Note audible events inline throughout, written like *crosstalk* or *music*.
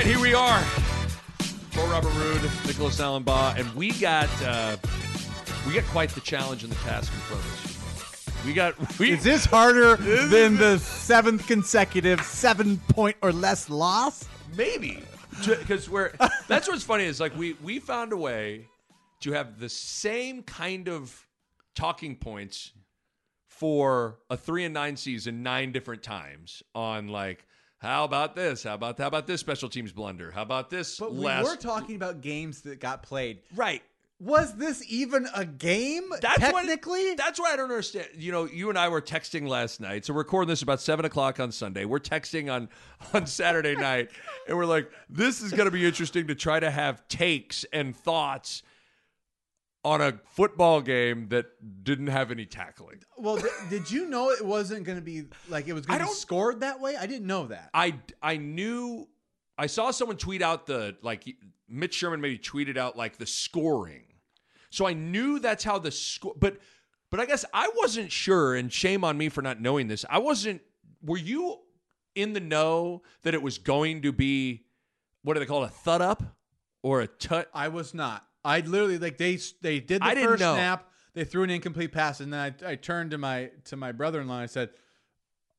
Right, here we are. For Robert Roode, Nicholas Allenbaugh, and we got uh, we got quite the challenge and the task in front of us. We got *laughs* we Is this harder *laughs* than the seventh consecutive seven point or less loss? maybe because we're *laughs* that's what's funny is like we we found a way to have the same kind of talking points for a three and nine season nine different times on like how about this how about how about this special teams blunder how about this But we last were talking about games that got played. right Was this even a game? That's technically. What, that's why I don't understand. You know, you and I were texting last night. So we're recording this about seven o'clock on Sunday. We're texting on *laughs* on Saturday night, and we're like, "This is going to be interesting to try to have takes and thoughts on a football game that didn't have any tackling." well, th- did you know it wasn't going to be like it was going to be scored that way? I didn't know that. I I knew I saw someone tweet out the like Mitch Sherman maybe tweeted out like the scoring. So I knew that's how the score but but I guess I wasn't sure and shame on me for not knowing this. I wasn't were you in the know that it was going to be what do they call it a thud up or a tut I was not. I literally like they they did the I first snap. They threw an incomplete pass, and then I, I turned to my to my brother in law and I said,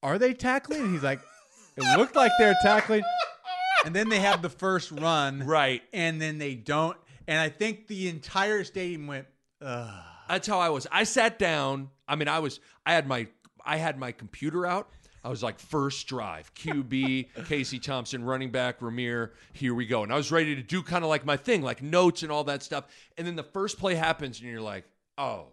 "Are they tackling?" And he's like, "It looked like they're tackling." And then they have the first run, *laughs* right. And then they don't. And I think the entire stadium went, "Ugh." That's how I was. I sat down. I mean, I was. I had my. I had my computer out. I was like, first drive, QB, *laughs* Casey Thompson, running back, Rahmir. Here we go. And I was ready to do kind of like my thing, like notes and all that stuff. And then the first play happens, and you're like, oh,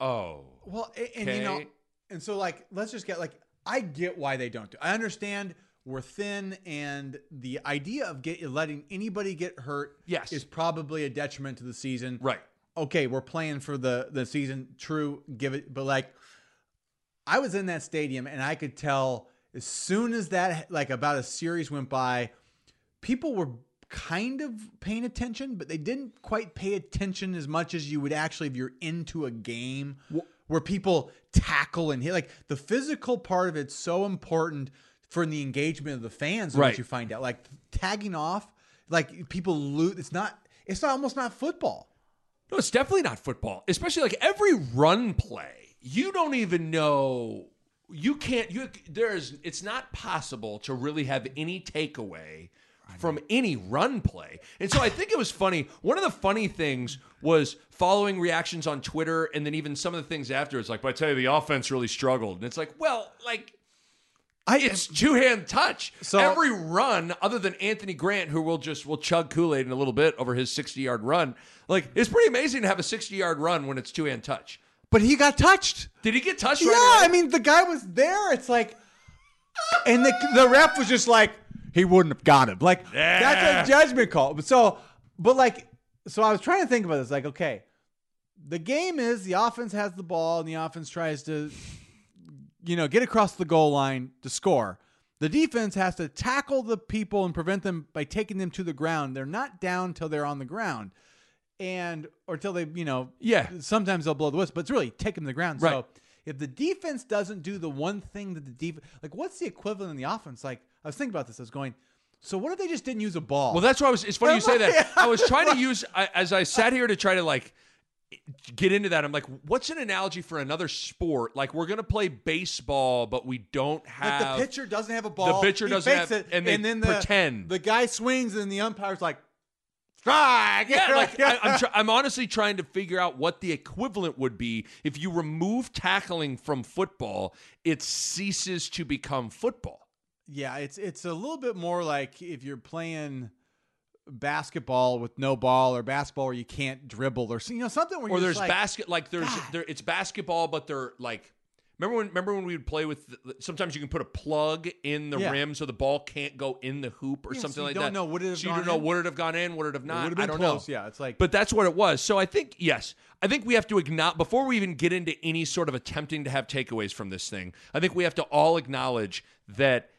oh, Well, a- and, you know, and so like, let's just get like, I get why they don't do. I understand we're thin, and the idea of get letting anybody get hurt, Yes. is probably a detriment to the season. right. Okay, we're playing for the the season. True, give it, but like, I was in that stadium, and I could tell as soon as that like about a series went by, people were kind of paying attention, but they didn't quite pay attention as much as you would actually if you're into a game where people tackle and hit. Like the physical part of it's so important for the engagement of the fans. Right. Right. you find out, like tagging off, like people lose. It's not. It's not almost not football. No, it's definitely not football. Especially like every run play, you don't even know. You can't. You there's. It's not possible to really have any takeaway from any run play. And so I think it was funny. One of the funny things was following reactions on Twitter, and then even some of the things after. It's like, but I tell you, the offense really struggled. And it's like, well, like I it's two hand touch. So- every run, other than Anthony Grant, who will just will chug Kool Aid in a little bit over his sixty yard run. Like it's pretty amazing to have a sixty yard run when it's two hand touch. But he got touched. Did he get touched? Yeah, right? I mean the guy was there. It's like, and the the ref was just like, he wouldn't have got him. Like that's a judgment call. But so, but like, so I was trying to think about this. Like, okay, the game is the offense has the ball and the offense tries to, you know, get across the goal line to score. The defense has to tackle the people and prevent them by taking them to the ground. They're not down till they're on the ground. And or till they, you know, Yeah. Sometimes they'll blow the whistle, but it's really take them to the ground. Right. So if the defense doesn't do the one thing that the defense, like, what's the equivalent in the offense? Like, I was thinking about this. I was going, so what if they just didn't use a ball? Well, that's why I was. It's funny you *laughs* say that. I was trying to *laughs* use I, as I sat here to try to like get into that. I'm like, what's an analogy for another sport? Like we're gonna play baseball, but we don't like have the pitcher doesn't have a ball. The pitcher doesn't have- it, and they then the, pretend. the guy swings, and the umpire's like, strike. Yeah, like I, I'm, tr- I'm honestly trying to figure out what the equivalent would be if you remove tackling from football. It ceases to become football. Yeah, it's it's a little bit more like if you're playing basketball with no ball or basketball where you can't dribble or you know something where or you're there's just like, basket like there's God. there it's basketball but they're like remember when remember when we would play with the, sometimes you can put a plug in the Yeah. rim so the ball can't go in the hoop or Yeah, so something you like don't that know, would it have so you don't know in? would it have gone in would it have not been I don't close. know Yeah, it's like- but that's what it was so I think yes I think we have to acknowledge before we even get into any sort of attempting to have takeaways from this thing I think we have to all acknowledge that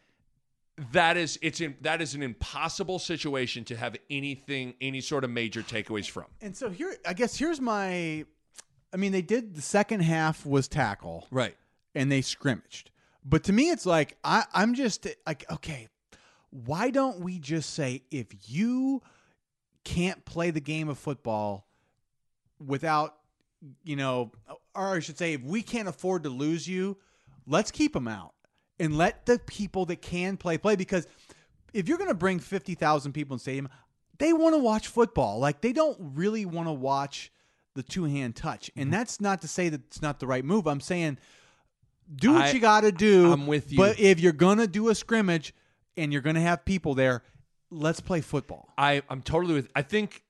that is it's in that is an impossible situation to have anything any sort of major takeaways from And so here, I guess here's my. I mean, they did the second half was tackle, right and they scrimmaged. But to me, it's like I, I'm just like, okay, why don't we just say if you can't play the game of football without, you know, or I should say, if we can't afford to lose you, let's keep them out and let the people that can play play because if you're going to bring 50,000 people in stadium, they want to watch football. Like they don't really want to watch the two hand touch. Mm-hmm. And that's not to say that it's not the right move. I'm saying do what I- you got to do. I'm with you. But if you're going to do a scrimmage and you're going to have people there, let's play football. I, I'm totally with. I think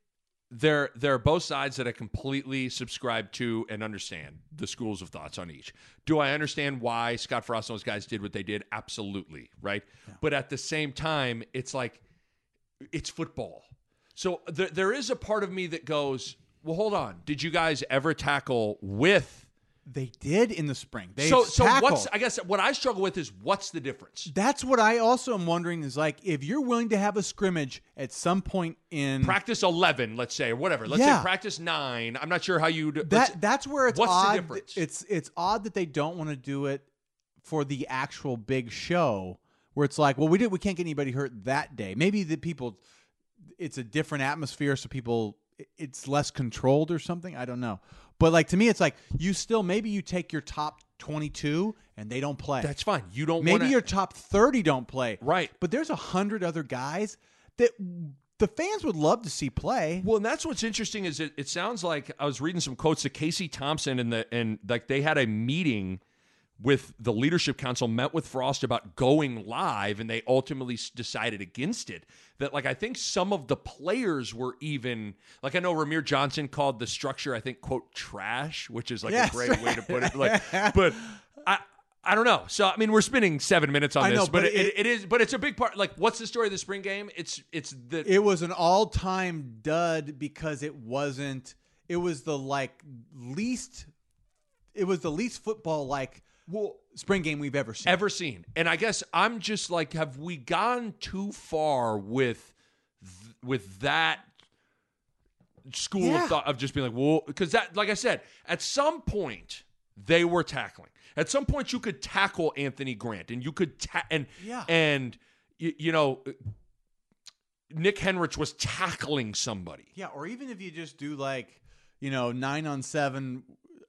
there there are both sides that I completely subscribe to and understand the schools of thoughts on each. Do I understand why Scott Frost and those guys did what they did? Absolutely, right. But at the same time, it's like it's football. So there, there is a part of me that goes, well, hold on. Did you guys ever tackle with? They did in the spring. They so so tackled. what's I guess what I struggle with is what's the difference? That's what I also am wondering is like if you're willing to have a scrimmage at some point in Practice eleven, let's say, or whatever. Let's Yeah. say practice nine. I'm not sure how you that that's where it's what's the difference? It's it's odd that they don't want to do it for the actual big show where it's like, well, we did we can't get anybody hurt that day. Maybe the people it's a different atmosphere so people it's less controlled or something. I don't know. But like to me it's like you still maybe you take your top 22 and they don't play. That's fine. You don't maybe wanna, your top 30 don't play. Right. But there's a hundred other guys that the fans would love to see play. Well, and that's what's interesting is it, it sounds like I was reading some quotes to Casey Thompson and the and like they had a meeting with the leadership council met with Frost about going live and they ultimately decided against it that like I think some of the players were even like I know Rahmir Johnson called the structure I think quote trash which is like Yes. a great way to put it like *laughs* but I I don't know. So I mean, we're spending seven minutes on this, know, but, but it, it- it is. But it's a big part. Like, what's the story of the spring game? It's it's the It was an all-time dud because it wasn't. It was the like least. It was the least football like well, spring game we've ever seen. ever seen. And I guess I'm just like, have we gone too far with th- with that school Yeah. of thought of just being like, well, because that, like I said, at some point they were tackling. At some point, you could tackle Anthony Grant, and you could ta- and Yeah. and you, you know. Nick Henrich was tackling somebody. Yeah, or even if you just do like, you know, nine on seven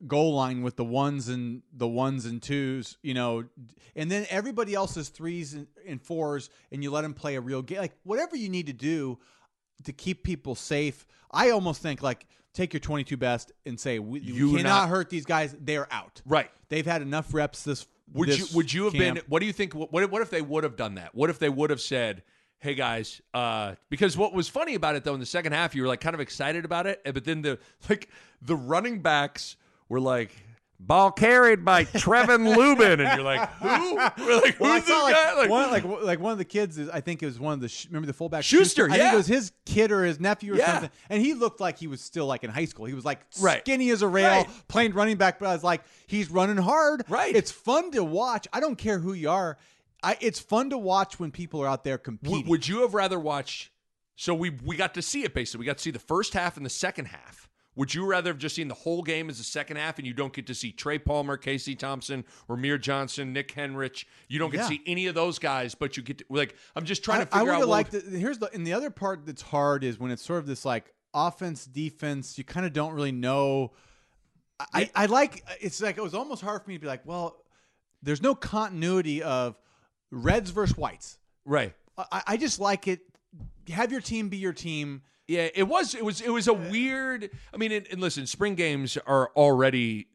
goal line with the ones and the ones and twos, you know, and then everybody else's threes and, and fours, and you let them play a real game. Like whatever you need to do to keep people safe. I almost think like take your 22 best and say we, You cannot not- hurt these guys. They're out. Right. They've had enough reps this. Would this you would you have camp. been? What do you think? What what if they would have done that? What if they would have said, "Hey guys," uh, because what was funny about it though in the second half, you were like kind of excited about it, but then the *laughs* like the running backs were like. Ball carried by Trevin *laughs* Lubin, and you're like, who? We're like, Well, this like, guy? Like, one like like one of the kids is I think it was one of the remember the fullback Schuster, I think yeah. it was his kid or his nephew or Yeah. something, and he looked like he was still like in high school. He was like Right. skinny as a rail, Right. playing running back, but I was like he's running hard. Right. It's fun to watch. I don't care who you are. I, it's fun to watch when people are out there competing. W- would you have rather watched? So we we got to see it basically. We got to see the first half and the second half. Would you rather have just seen the whole game as the second half, and you don't get to see Trey Palmer, Casey Thompson, Rahmir Johnson, Nick Henrich? You don't get Yeah. to see any of those guys, but you get to like. I'm just trying to I, I figure would out. have what- liked. The, here's the and the other part that's hard is when it's sort of this like offense defense. You kind of don't really know. I, I like. It's like it was almost hard for me to be like, well, there's no continuity of Reds versus Whites. right? I, I just like it. Have your team be your team. Yeah, it was. It was. It was a weird. I mean, and, and listen, spring games are already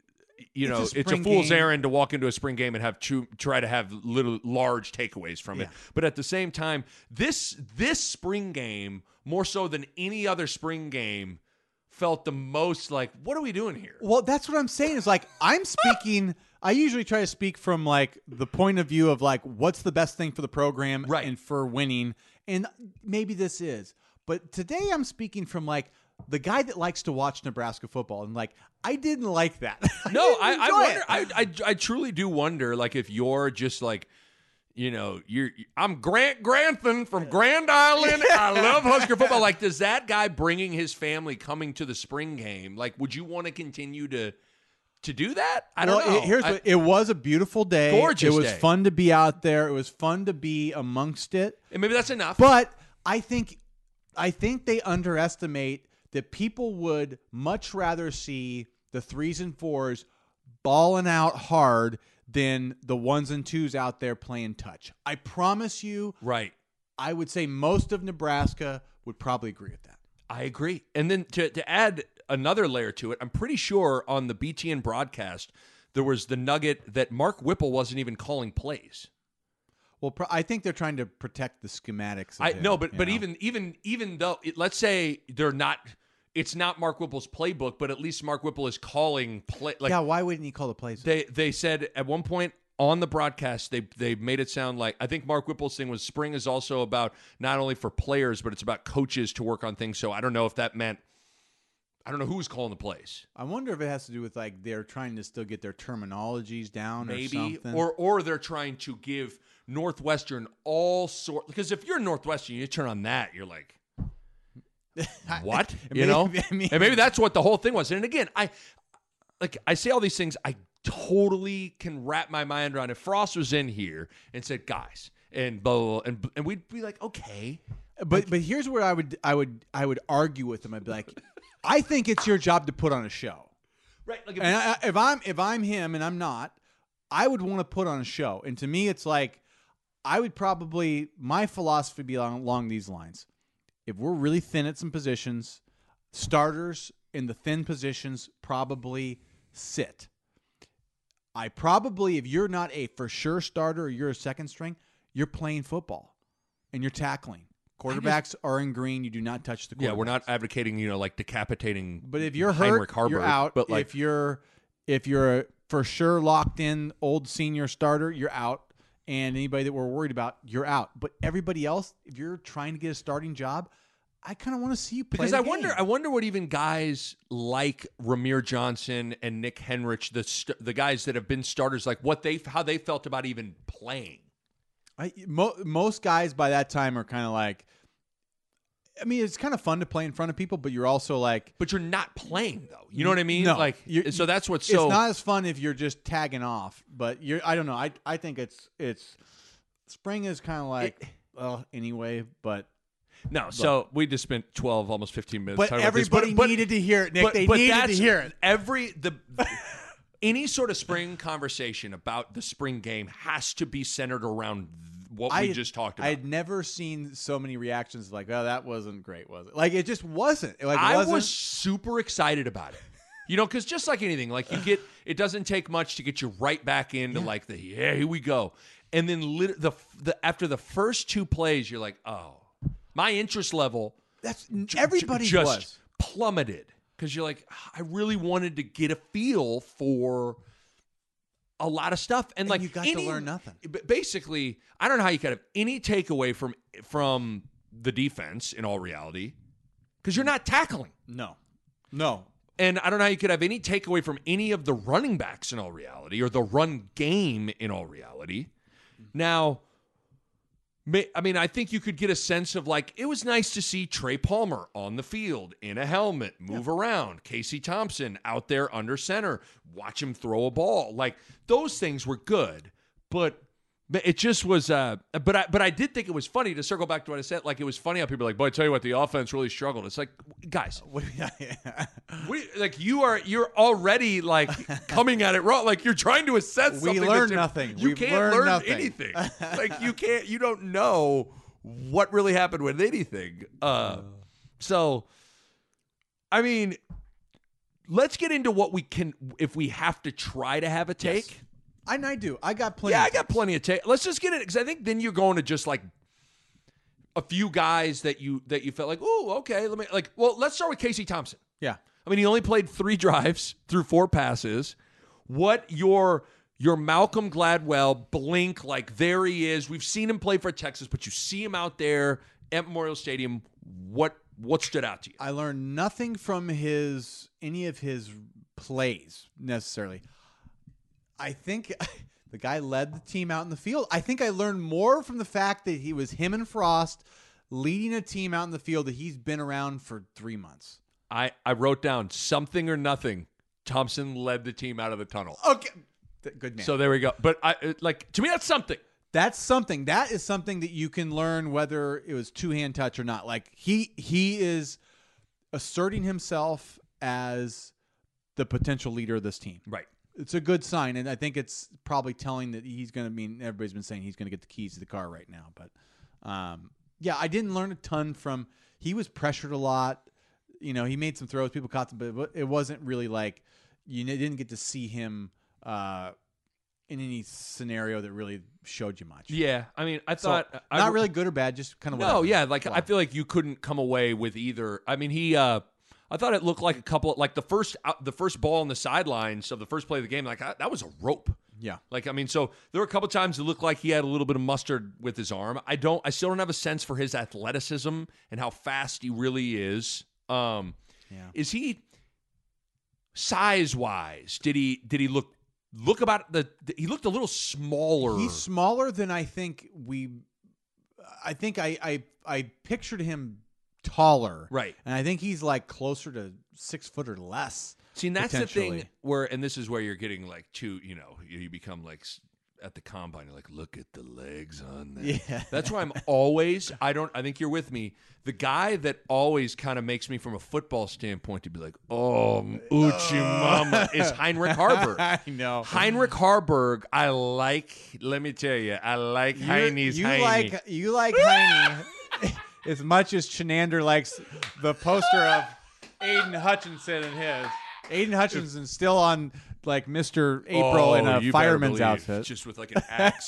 you It's know a it's a fool's game. errand to walk into a spring game and have true, try to have little large takeaways from it. Yeah. But at the same time, this this spring game more so than any other spring game felt the most like what are we doing here? Well, that's what I'm saying. Is like I'm speaking. *laughs* I usually try to speak from like the point of view of like what's the best thing for the program Right. and for winning, and maybe this is. But today I'm speaking from like the guy that likes to watch Nebraska football, and like I didn't like that. *laughs* No, I, I wonder. I, I I truly do wonder, like, if you're just like, you know, you're. I'm Grant Grantham from Grand Island. I *laughs* love Husker football. Like, does that guy bringing his family coming to the spring game? Like, would you want to continue to to do that? I don't well, know. it- here's I- what it was a beautiful day. Gorgeous It was day. fun to be out there. It was fun to be amongst it. and maybe that's enough. But I think I think they underestimate that people would much rather see the threes and fours balling out hard than the ones and twos out there playing touch. I promise you, right. I would say most of Nebraska would probably agree with that. I agree. And then to, to add another layer to it, I'm pretty sure on the BTN broadcast there was the nugget that Mark Whipple wasn't even calling plays. Well, pro- I think they're trying to protect the schematics. Of I him, no, but but know? even even even though it, let's say they're not, it's not Mark Whipple's playbook, but at least Mark Whipple is calling play. Like yeah, why wouldn't he call the plays? they they said at one point on the broadcast they they made it sound like I think Mark Whipple's thing was spring is also about not only for players but it's about coaches to work on things. So I don't know if that meant I don't know who's calling the plays. I wonder if it has to do with like they're trying to still get their terminologies down or maybe something. or or they're trying to give Northwestern all sort because if you're Northwestern you turn on that you're like *laughs* what you know I mean- and maybe that's what the whole thing was and again I like I say all these things I totally can wrap my mind around if Frost was in here and said guys and blah, blah, blah, and and we'd be like okay But but here's where I would I would I would argue with him. I'd be like, I think it's your job to put on a show. right like if, And I, if I'm if I'm him and I'm not, I would want to put on a show. And to me, it's like I would probably my philosophy be along, along these lines. If we're really thin at some positions, starters in the thin positions probably sit. I probably, if you're not a for sure starter or you're a second string, you're playing football and you're tackling. Quarterbacks are in green. You do not touch the quarterback. yeah we're not advocating you know like decapitating But if you're Heinrich hurt, you're out. but like if you're if you're a for sure locked in old senior starter, you're out. And anybody that we're worried about, you're out. But everybody else, if you're trying to get a starting job, I kind of want to see you play because the I wonder. I wonder what even guys like Rahmir Johnson and Nick Henrich, the st- the guys that have been starters, like what they how they felt about even playing. I, mo- most guys by that time are kind of like. I mean, it's kind of fun to play in front of people, but you're also like, But you're not playing though. You know what I mean? No, like so that's what's so it's not as fun if you're just tagging off. But you're, I don't know. I I think it's it's spring is kind of like, well, anyway, but no. So we just spent twelve, almost fifteen minutes. But talking about this, everybody needed to hear it, Nick. but- they but needed to hear it. Every the *laughs* any sort of spring conversation about the spring game has to be centered around what we just talked about. I had never seen so many reactions like, "Oh, that wasn't great, was it?" Like it just wasn't. Like I wasn't, was super excited about it. You know, because just like anything, like you get, it doesn't take much to get you right back into like the yeah, here we go, and then lit, the the after the first two plays, you're like, oh, my interest level That's j- everybody just was. plummeted because you're like, "Ah, I really wanted to get a feel for a lot of stuff, and, like you got to learn nothing. Basically, I don't know how you could have any takeaway from from the defense in all reality because you're not tackling. No, no. And I don't know how you could have any takeaway from any of the running backs in all reality or the run game in all reality. Now, I mean, I think you could get a sense of like, it was nice to see Trey Palmer on the field in a helmet, move around. Casey Thompson out there under center, watch him throw a ball. Like, those things were good. But. But it just was, uh, but I, but I did think it was funny to circle back to what I said. Like it was funny how people are like, boy, I tell you what, the offense really struggled. It's like, guys, *laughs* we, like you are you're already like *laughs* coming at it wrong. Like you're trying to assess. We learned nothing. You We've can't learn nothing. anything. *laughs* like you can't. You don't know what really happened with anything. Uh, so, I mean, let's get into what we can if we have to try to have a take. And I do. I got plenty. Yeah, of I got plenty of take. Let's just get it because I think then you're going to just like a few guys that you that you felt like, oh, okay, let me like. Well, let's start with Casey Thompson. Yeah. I mean, he only played three drives through four passes. What your your Malcolm Gladwell blink like there he is. We've seen him play for Texas, but you see him out there at Memorial Stadium. What what stood out to you? I learned nothing from his any of his plays necessarily. I think *laughs* the guy led the team out in the field. I think I learned more from the fact that he was him and Frost leading a team out in the field that he's been around for three months. I I wrote down something or nothing. Thompson led the team out of the tunnel. Okay, good man. So there we go. But I like to me that's something. that's something. That is something that you can learn whether it was two hand touch or not. Like he he is asserting himself as the potential leader of this team. Right. It's a good sign, and I think it's probably telling that he's going to mean everybody's been saying he's going to get the keys to the car right now. But um, yeah, I didn't learn a ton from. He was pressured a lot. You know, he made some throws. People caught them, but it wasn't really like you didn't get to see him uh, in any scenario that really showed you much. Yeah. I mean, I So, thought I, not really good or bad, just kind of No, whatever. yeah, like Wow. I feel like you couldn't come away with either. I mean, he. uh I thought it looked like a couple, like the first, the first ball on the sidelines of the first play of the game. Like I, that was a rope. yeah. Like I mean, so there were a couple times it looked like he had a little bit of mustard with his arm. I don't, I still don't have a sense for his athleticism and how fast he really is. Um, Yeah. Is he size wise? Did he did he look look about the? He looked a little smaller. He's smaller than I think we. I think I I I pictured him taller, Right. And I think he's like closer to six foot or less. See, and that's the thing where, and this is where you're getting like too, you know, you, you become like at the combine, you're like, look at the legs on that. Yeah. That's why I'm always, I don't, I think you're with me. The guy that always kind of makes me from a football standpoint to be like, oh, Uchi oh. Mama is Heinrich Haarberg. *laughs* I know. Heinrich Haarberg, I like, let me tell you, I like You- Heine's you Heine. like you like Heine as much as Chenander likes the poster of Aidan Hutchinson and his. Aidan Hutchinson's still on like Mr. April in Oh, a fireman's outfit. just with like an axe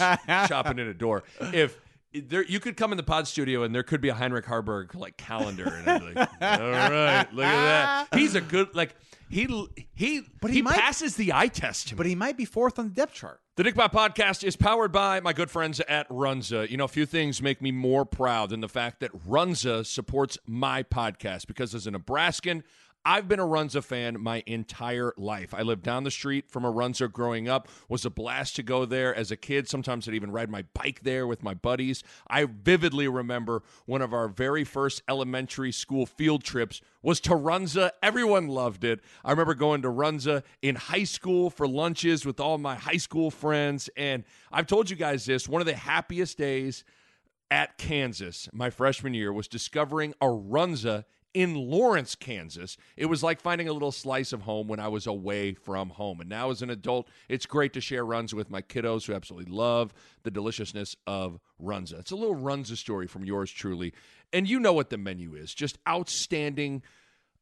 chopping in a door. If there, you could come in the pod studio and there could be a Heinrich Haarberg like calendar, and I'd be like, all right, look at that. *laughs* He's a good like he he But he, he might- passes the eye test. to me. but he might be fourth on the depth chart. The Dick Bot Podcast is powered by my good friends at Runza. You know, a few things make me more proud than the fact that Runza supports my podcast because as a Nebraskan, I've been a Runza fan my entire life. I lived down the street from a Runza growing up. Was a blast to go there as a kid. Sometimes I'd even ride my bike there with my buddies. I vividly remember one of our very first elementary school field trips was to Runza. Everyone loved it. I remember going to Runza in high school for lunches with all my high school friends. And I've told you guys this one of the happiest days at Kansas my freshman year was discovering a Runza in Lawrence, Kansas. It was like finding a little slice of home when I was away from home. And now as an adult, it's great to share runs with my kiddos who absolutely love the deliciousness of Runza. It's a little Runza story from yours truly. And you know what the menu is. Just outstanding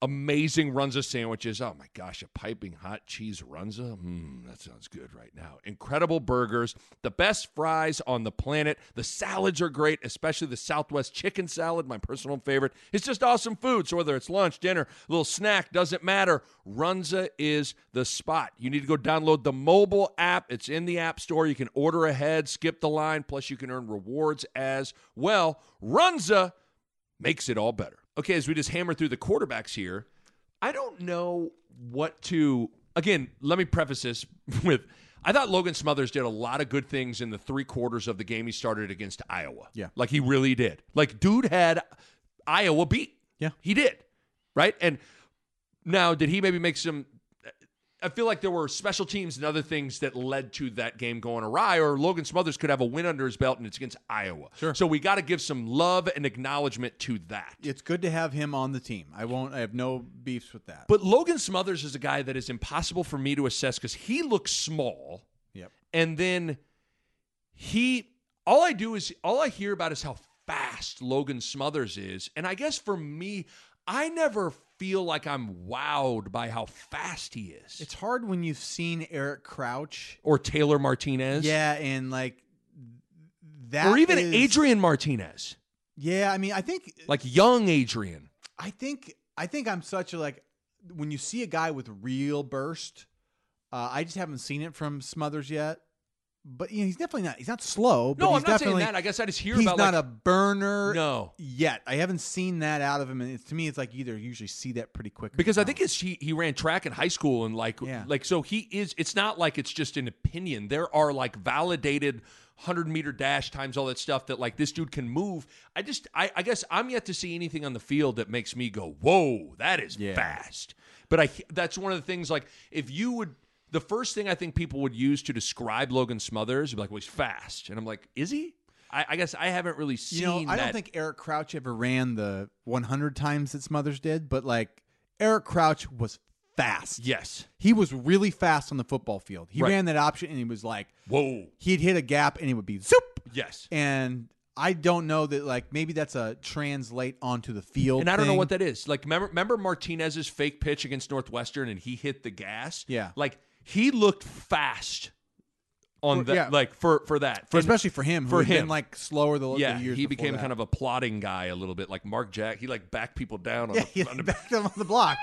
amazing runza sandwiches. Oh my gosh, a piping hot cheese runza. Mmm, that sounds good right now. Incredible burgers, the best fries on the planet. The salads are great, especially the Southwest chicken salad, my personal favorite. It's just awesome food. So whether it's lunch, dinner, a little snack, doesn't matter. Runza is the spot. You need to go download the mobile app. It's in the App Store. You can order ahead, skip the line, plus you can earn rewards as well. Runza makes it all better. Okay, as we just hammer through the quarterbacks here, I don't know what to. Again, let me preface this *laughs* with I thought Logan Smothers did a lot of good things in the three quarters of the game he started against Iowa. Yeah. Like he really did. Like, dude had Iowa beat. Yeah. He did. Right? And now, did he maybe make some. I feel like there were special teams and other things that led to that game going awry, or Logan Smothers could have a win under his belt and it's against Iowa. Sure. So we got to give some love and acknowledgement to that. It's good to have him on the team. I won't. I have no beefs with that. But Logan Smothers is a guy that is impossible for me to assess because he looks small, yep. and then he. All I do is all I hear about is how fast Logan Smothers is, and I guess for me, I never feel like I'm wowed by how fast he is. It's hard when you've seen Eric Crouch. or Taylor Martinez. Yeah, and like that, Or even is- Adrian Martinez. Yeah, I mean, I think Like young Adrian. I think I think I'm such a like when you see a guy with real burst. Uh, I just haven't seen it from Smothers yet, but you know, he's definitely not. He's not slow. No, I'm not saying that. I guess I just hear he's about not like a burner. no. yet. I haven't seen that out of him, and it's, to me, it's like either you either usually see that pretty quick. because I think it's he he ran track in high school and like Yeah. like so he is it's not like it's just an opinion. There are like validated 100 meter dash times all that stuff that like this dude can move. I just I, I guess I'm yet to see anything on the field that makes me go, "Whoa, that is Yeah. fast." But I that's one of the things like if you would the first thing I think people would use to describe Logan Smothers would be like, "Well, he's fast," and I'm like, "Is he?" I, I guess I haven't really seen. you know, I don't think Eric Crouch ever ran the 100 times that Smothers did, but like Eric Crouch was fast. Yes. He was really fast on the football field. He Right. ran that option and he was like, Whoa. he'd hit a gap and he would be zoop. Yes. And I don't know that like maybe that's a translate onto the field. And I don't know what that is. Like, remember, remember Martinez's fake pitch against Northwestern, and he hit the gas. Yeah. like he looked fast on For- that. yeah. Like for for that, for especially for him, for him. like slower the, yeah, the years he became that. kind of a plotting guy a little bit, like Mark Jack. He like backed people down on yeah, the, he on the backed him on the block.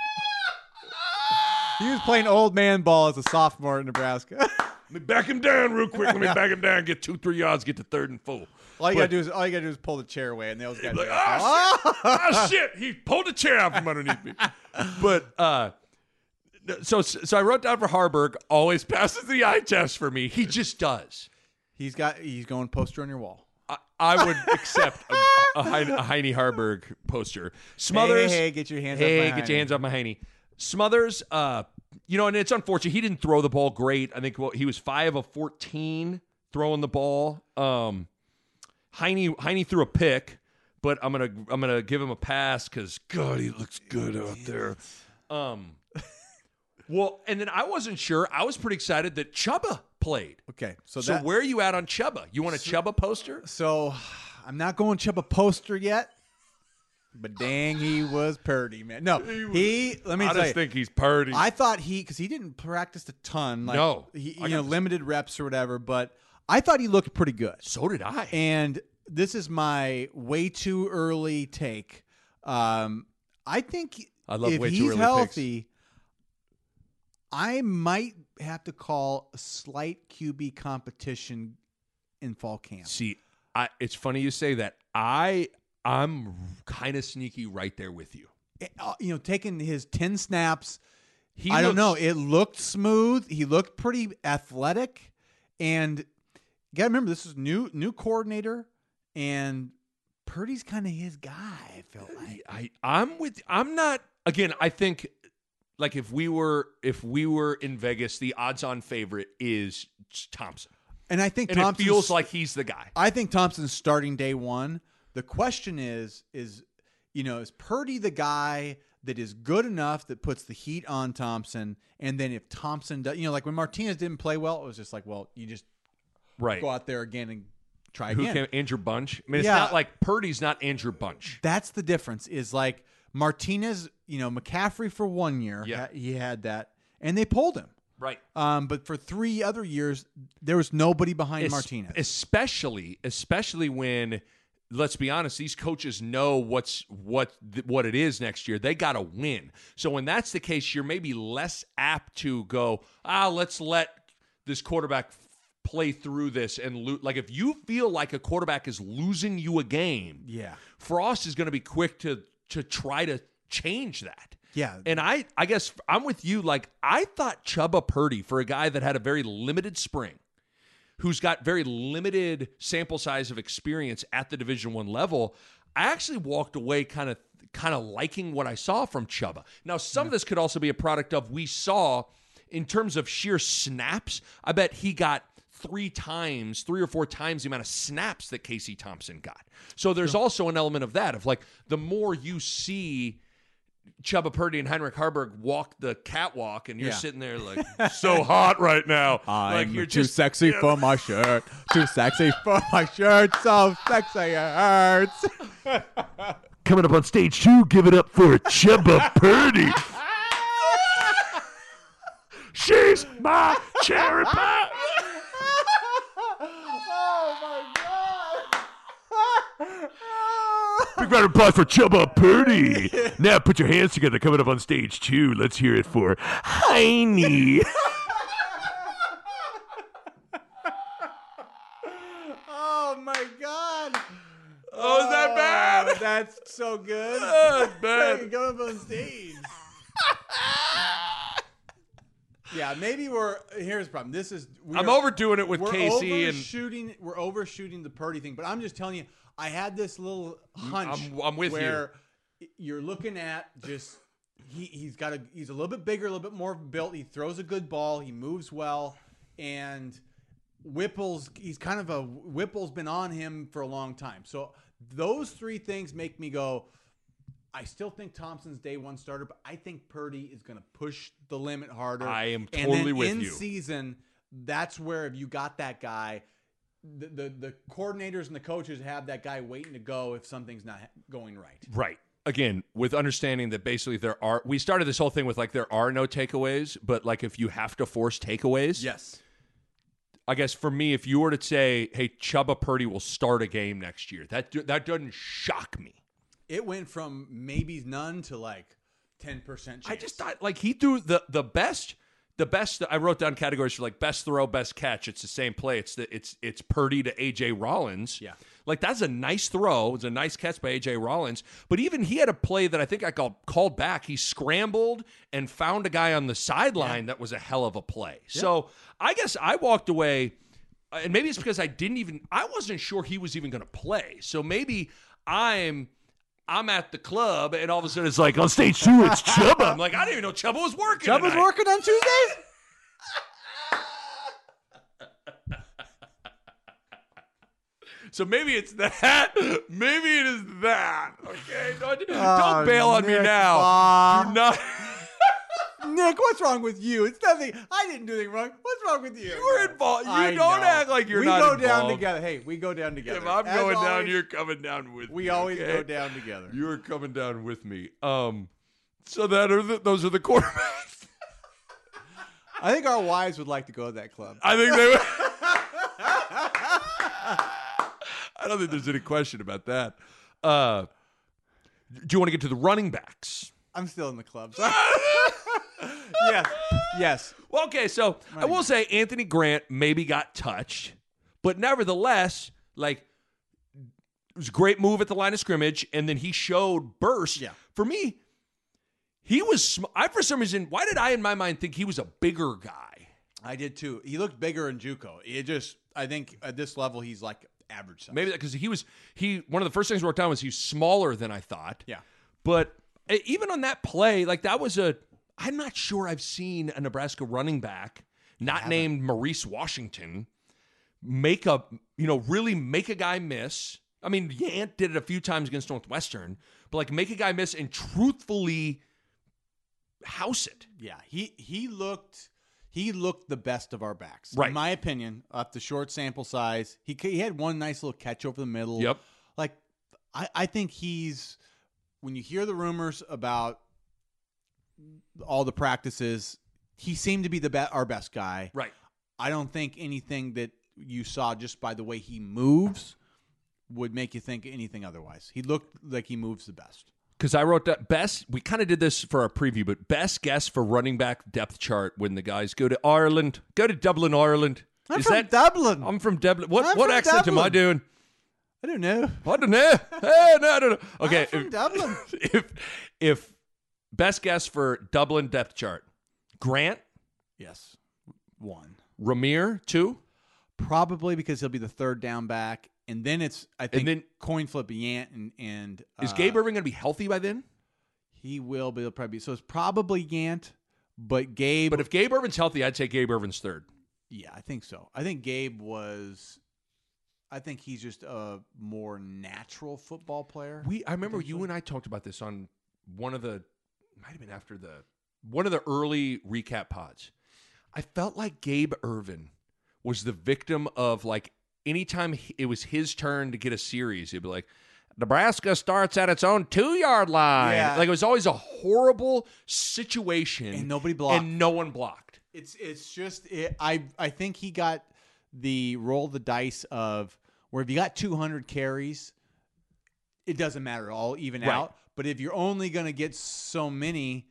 he was playing old man ball as a sophomore in Nebraska. *laughs* Let me back him down real quick. Let me *laughs* back him down. Get two, three yards. Get to third and full. all you But- gotta do is all you gotta do is pull the chair away, and those guys. Like, like, oh, shit. oh shit! He pulled the chair out from underneath me. *laughs* But uh, so so I wrote down for Haarberg. Always passes the eye test for me. He just does. He's got he's going poster on your wall. I, I would accept a, a, Heine, a Heine Haarberg poster. Smothers. Hey, hey, get your hands Hey, get your hands off my Heine. Smothers. Uh, you know, and it's unfortunate he didn't throw the ball great. I think well, he was five of fourteen throwing the ball. Um, Heine Heine threw a pick, but I'm gonna I'm gonna give him a pass because God, he looks good out there. Um, well, and then I wasn't sure. I was pretty excited that Chuba played. Okay, so, So that, where are you at on Chuba? You want a Chuba poster? So I'm not going Chuba poster yet, but dang, he was purdy, man. No, he. let me I just you, think he's purdy. I thought he because he didn't practice a ton. Like, No. he, you know, limited reps or whatever. But I thought he looked pretty good. so did I. And this is my way too early take. Um, I think I love if way too he's early picks. I might have to call a slight QB competition in fall camp. See, I, it's funny you say that. I I'm kind of sneaky right there with you. Uh, you know, taking his ten snaps. He I don't know. It looked smooth. He looked pretty athletic, and you got to remember this is new new coordinator, and Purdy's kind of his guy. I felt like. I I'm with I'm not again, I think like if we were if we were in Vegas, the odds on favorite is Thompson. And I think it feels like he's the guy. I think Thompson's starting day one. The question is, is you know, is Purdy the guy that is good enough that puts the heat on Thompson? And then if Thompson does, you know, like when Martinez didn't play well, it was just like, well, you just Right. go out there again and try Who again. can Andrew Bunch? I mean, it's Yeah. not like Purdy's not Andrew Bunch. That's the difference. Is like Martinez, you know, McCaffrey for one year, Yeah. he had that, and they pulled him. Right. Um, but for three other years, there was nobody behind Es- Martinez. Especially, especially when let's be honest, these coaches know what's what th- what it is next year. They got to win. So when that's the case, you're maybe less apt to go, ah, let's let this quarterback f- play through this and lo-. like if you feel like a quarterback is losing you a game, yeah, Frost is going to be quick to to try to change that. yeah. And I, I guess I'm with you. Like I thought Chuba Purdy for a guy that had a very limited spring, who's got very limited sample size of experience at the Division One level. I actually walked away kind of, kind of liking what I saw from Chuba. Now, some of this could also be a product of we saw in terms of sheer snaps. I bet he got three times, three or four times the amount of snaps that Casey Thompson got. So there's also an element of that of like the more you see Chuba Purdy and Heinrich Haarberg walk the catwalk, and you're Yeah. sitting there like *laughs* so hot right now. like you're too just sexy for my shirt. Too sexy for my shirt. So sexy it hurts. *laughs* Coming up on stage two, give it up for Chuba Purdy. *laughs* She's my cherry pie. *laughs* Big round of applause for Chuba Purdy. *laughs* Now put your hands together. Coming up on stage two, let's hear it for Heine. *laughs* Oh my god. Oh, is that oh, bad? That's so good. Oh, it's bad. Go up on stage. yeah, maybe we're. Here's the problem. This is. we I'm are- overdoing it with we're Casey and overshooting. We're overshooting the Purdy thing, but I'm just telling you, I had this little hunch. I'm- I'm with where You're looking at just he he's got a he's a little bit bigger, a little bit more built. He throws a good ball. He moves well, and Whipple's he's kind of a Whipple's been on him for a long time. So those three things make me go. I still think Thompson's day one starter, but I think Purdy is going to push the limit harder. I am totally with in you. season, that's where if you got that guy, the, the the coordinators and the coaches have that guy waiting to go if something's not going right. Right. Again, with understanding that basically there are, we started this whole thing with like there are no takeaways, but like if you have to force takeaways, Yes. I guess for me, if you were to say, "Hey, Chuba Purdy will start a game next year," that that doesn't shock me. It went from maybe none to like ten percent. I just thought like he threw the the best the best I wrote down categories for like best throw, best catch. It's the same play. It's the it's it's Purdy to AJ Rollins. Yeah. Like that's a nice throw. It's a nice catch by AJ Rollins. But even he had a play that I think I called called back. He scrambled and found a guy on the sideline that was a hell of a play. So I guess I walked away and maybe it's because I didn't even I wasn't sure he was even going to play. So maybe I'm I'm at the club and all of a sudden it's like On stage two, it's Chuba. I'm like I didn't even know Chuba was working. Chubb was tonight. working on Tuesdays. So maybe it's that. *laughs* Maybe it is that. Okay, don't, Oh, don't bail on me now. Do not. *laughs* Nick, what's wrong with you? It's nothing. I didn't do anything wrong. What's wrong with you? You were involved. You I don't know. act like you're not. involved. we go down together. Hey, we go down together. If I'm As going down, you're coming down with me. We always okay? go down together. You're coming down with me. Um, so that are the, those are the quarterbacks. *laughs* I think our wives would like to go to that club. I think they would. *laughs* I don't think there's any question about that. Uh, do you want to get to the running backs? I'm still in the club. *laughs* yes, yes. Well, okay, so I will say Anthony Grant maybe got touched, but nevertheless, like it was a great move at the line of scrimmage, and then he showed burst. Yeah. For me, he was. Sm- I for some reason, why did I in my mind think he was a bigger guy? I did too. He looked bigger in JUCO. It just, I think at this level, he's like average size. Maybe because he was he. One of the first things I wrote down was he's smaller than I thought. Yeah. But uh, even on that play, like that was a. I'm not sure I've seen a Nebraska running back not named Maurice Washington make a you know really make a guy miss. I mean, Yant did it a few times against Northwestern, but like make a guy miss and truthfully house it. Yeah, he he looked he looked the best of our backs, Right. In my opinion, off the short sample size, he he had one nice little catch over the middle. Yep. Like, I I think he's when you hear the rumors about all the practices, he seemed to be the be- our best guy. Right. I don't think anything that you saw just by the way he moves would make you think anything otherwise. He looked like he moves the best. Because I wrote that best. We kind of did this for our preview, but best guess for running back depth chart when the guys go to Ireland, go to Dublin, Ireland. I'm Is from that Dublin. I'm from Dublin. What I'm what accent am I doing? I don't know. I don't know. *laughs* Hey, no, I don't know. Okay, I'm from if, Dublin. *laughs* if if best guess for Dublin depth chart, Grant, Yes, one. Rahmir, two. Probably because he'll be the third down back, and then it's I think then- coin flip Yant and and Is uh, Gabe Ervin going to be healthy by then? He will, but he'll probably be so. It's probably Yant, but Gabe. But if Gabe Ervin's healthy, I'd say Gabe Ervin's third. yeah, I think so. I think Gabe was. I think he's just a more natural football player. We I remember you and I talked about this on one of the might have been after the one of the early recap pods. I felt like Gabe Ervin was the victim of like anytime he- it was his turn to get a series, he'd be like, Nebraska starts at its own two yard line. Yeah. Like it was always a horrible situation, And nobody blocked. and no one blocked. It's it's just it, I I think he got the roll the dice of where if you got 200 carries, it doesn't matter all even Right. out. But if you're only gonna get so many,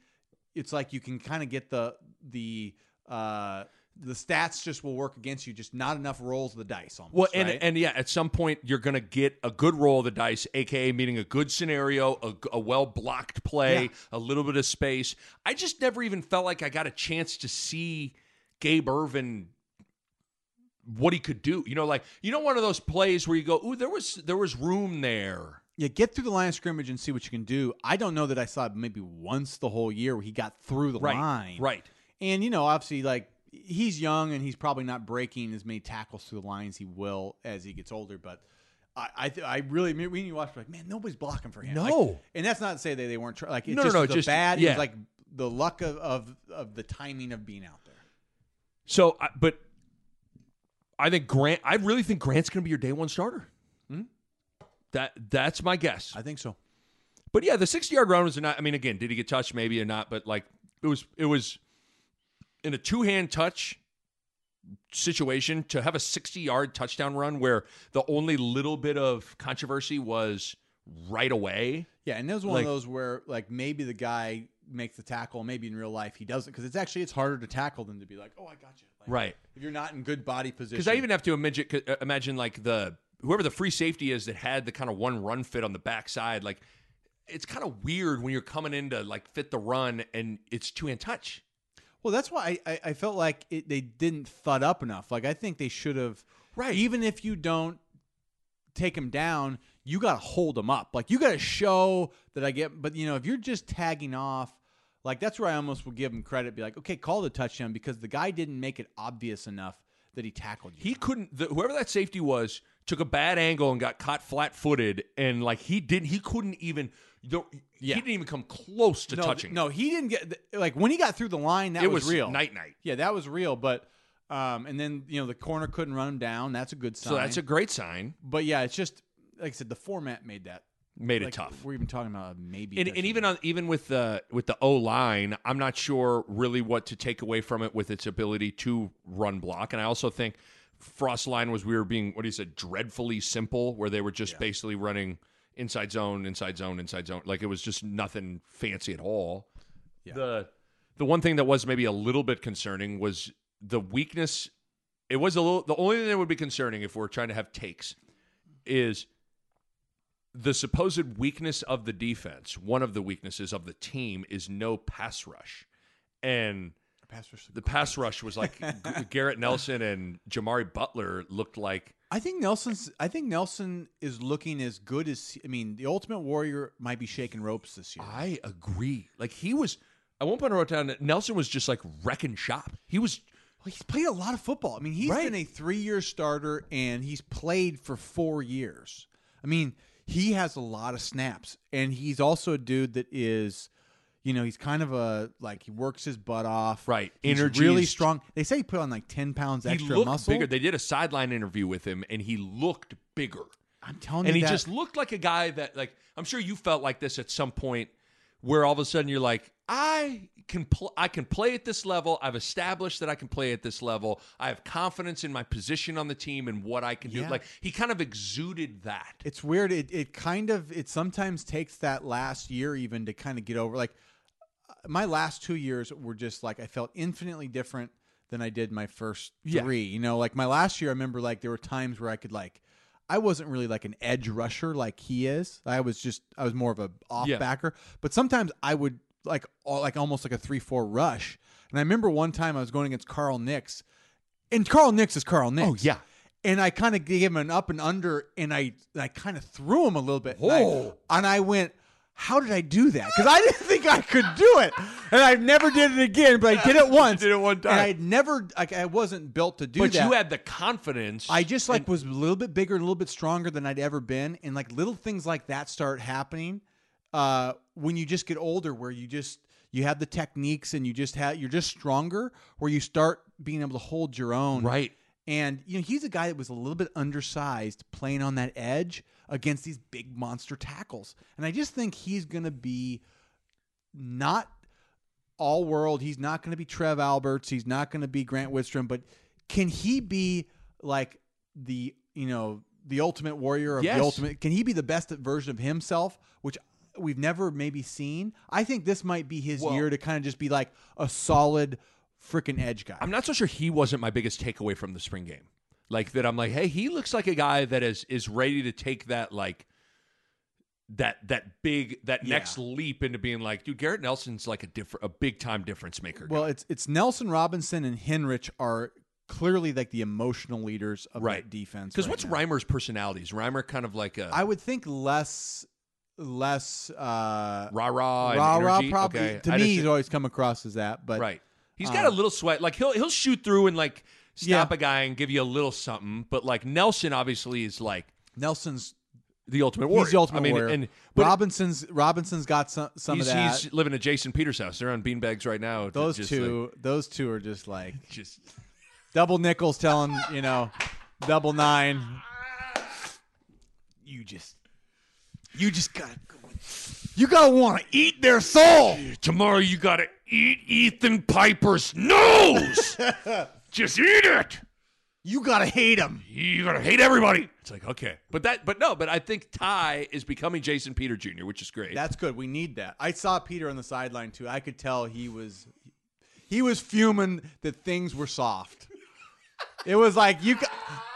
it's like you can kind of get the the uh the stats just will work against you. Just not enough rolls of the dice. Almost, Well, and right? and yeah, at some point you're going to get a good roll of the dice, aka meaning a good scenario, a, a well blocked play, Yeah. a little bit of space. I just never even felt like I got a chance to see Gabe Ervin what he could do. You know, like you know one of those plays where you go, "Ooh, there was there was room there." Yeah, get through the line of scrimmage and see what you can do. I don't know that I saw it maybe once the whole year where he got through the Right, line. right. And you know, obviously, like he's young and he's probably not breaking as many tackles through the lines he will as he gets older. But I, I, th- I really, when you watch, like, man, nobody's blocking for him. Like, No. and that's not to say that they weren't trying. Like, it's No, no, just no, the just- bad. Yeah. like the luck of, of of the timing of being out there. So, but I think Grant. I really think Grant's going to be your day one starter. That that's my guess. I think so. But yeah, the sixty yard run was not. I mean, again, did he get touched? Maybe or not. But like, it was it was in a two hand touch situation to have a sixty yard touchdown run where the only little bit of controversy was right away. Yeah, and that was one Like- of those where like maybe the guy makes the tackle, maybe in real life he doesn't, because it's actually it's harder to tackle than to be like, oh, I got you. Like, Right. If you're not in good body position. Because I even have to imagine, imagine like the whoever the free safety is that had the kind of one run fit on the backside. Like, it's kind of weird when you're coming in to like fit the run and it's two hand touch. Well, that's why I, I, I felt like it, they didn't thud up enough. Like I think they should have. Right. Even if you don't take him down, you got to hold him up. Like you got to show that I get. But you know, if you're just tagging off, like that's where I almost would give him credit. Be like, okay, call the touchdown because the guy didn't make it obvious enough that he tackled you. He couldn't. The, whoever that safety was took a bad angle and got caught flat footed, and like he didn't. He couldn't even. The, Yeah. He didn't even come close to no, touching. No, he didn't get like when he got through the line. That it was, was real. night night. Yeah, that was real. But um, and then you know the corner couldn't run him down. That's a good sign. So that's a great sign. But yeah, it's just like I said, the format made that Made it tough. We're even talking about maybe. And, and even on even with the with the O line, I'm not sure really what to take away from it with its ability to run block. And I also think Frost line was we were being what he said dreadfully simple, where they were just basically running inside zone, inside zone, inside zone. Like it was just nothing fancy at all. The the one thing that was maybe a little bit concerning was the weakness. It was a little. The only thing that would be concerning if we're trying to have takes is the supposed weakness of the defense, one of the weaknesses of the team is no pass rush. And pass rush. the pass rush was like *laughs* Garrett Nelson and Jimari Butler looked like I think Nelson's. I think Nelson is looking as good as. I mean, the Ultimate Warrior might be shaking ropes this year. I agree. Like he was at one point I wrote down that Nelson was just like wrecking shop. He was Well, he's played a lot of football. I mean, he's Right. been a three-year starter and he's played for four years. I mean, he has a lot of snaps, and he's also a dude that is, you know, he's kind of a like he works his butt off. Right. He's Energy really is- strong. They say he put on like ten pounds he extra looked muscle. bigger. They did a sideline interview with him and he looked bigger. I'm telling you. and you, he that, just looked like a guy that like I'm sure you felt like this at some point where all of a sudden you're like I can pl- I can play at this level. I've established that I can play at this level. I have confidence in my position on the team and what I can do. Yeah. Like he kind of exuded that. It's weird. It it kind of it sometimes takes that last year even to kind of get over. Like my last two years were just like I felt infinitely different than I did my first Yeah. three. You know, like my last year, I remember like there were times where I could like. I wasn't really like an edge rusher like he is. I was just I was more of a off Yeah. backer. But sometimes I would like all, like almost like a three four rush. And I remember one time I was going against Carl Nicks, and Carl Nicks is Carl Nicks. Oh, yeah. And I kind of gave him an up and under, and I I kind of threw him a little bit. And I- Oh. and I went, how did I do that? Because I didn't *laughs* think I could do it, and I never did it again. But I did *laughs* it once. did it one time. and I never like I wasn't built to do But that. But you had the confidence. I just like was a little bit bigger and a little bit stronger than I'd ever been, and like little things like that start happening uh, when you just get older, where you just you have the techniques and you just have you're just stronger, where you start being able to hold your own, right. And you know, he's a guy that was a little bit undersized playing on that edge against these big monster tackles. And I just think he's going to be not all world. He's not going to be Trev Alberts. He's not going to be Grant Wistrom. But can he be like the you know the ultimate warrior of Yes. the ultimate? Can he be the best version of himself, which we've never maybe seen? I think this might be his Well- year to kind of just be like a solid freaking edge guy. I'm not so sure he wasn't my biggest takeaway from the spring game. Like that, I'm like, hey, he looks like a guy that is is ready to take that like that that big that Yeah. next leap into being like, dude, Garrett Nelson's like a different a big time difference maker. well, it's it's Nelson Robinson and Henrich are clearly like the emotional leaders of Right. that defense. because right what's now. Reimer's personality? Is Reimer kind of like a I would think less less uh rah rah rah rah probably Okay. to I me just- he's always come across as that but right. He's got a um, little sweat. Like he'll he'll shoot through and like stop Yeah. a guy and give you a little something. But like Nelson obviously is like Nelson's the ultimate warrior. he's the ultimate I mean, warrior and Robinson's Robinson's got some some he's, of that he's living at Jason Peters' house. They're on beanbags right now. those Just, two those two are just like like, *laughs* just double nickels telling you know double nine you just you just gotta go you gotta want to eat their soul Tomorrow you gotta eat Ethan Piper's nose. *laughs* Just eat it. you gotta hate him. You gotta hate everybody. it's like okay, but that but no, but I think Ty is becoming Jason Peter Jr., which is great. That's good. We need that. I saw Peter on the sideline too. I could tell he was he was fuming that things were soft. It was like you.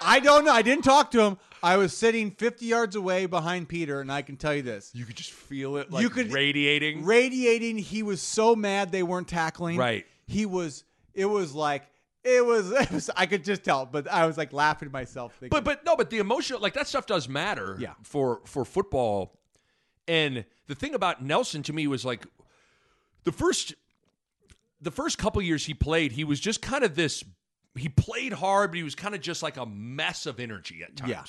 I don't know. I didn't talk to him. I was sitting 50 yards away behind Peter, and I can tell you this: you could just feel it like You could- radiating. radiating. He was so mad they weren't tackling. Right. He was. It was like it was. *laughs* It was I could just tell, but I was like laughing to myself. Thinking, But but no, but the emotional like that stuff does matter. Yeah. For for football, and the thing about Nelson to me was like the first the first couple years he played, he was just kind of this. He played hard, but he was kind of just like a mess of energy at times. Yeah.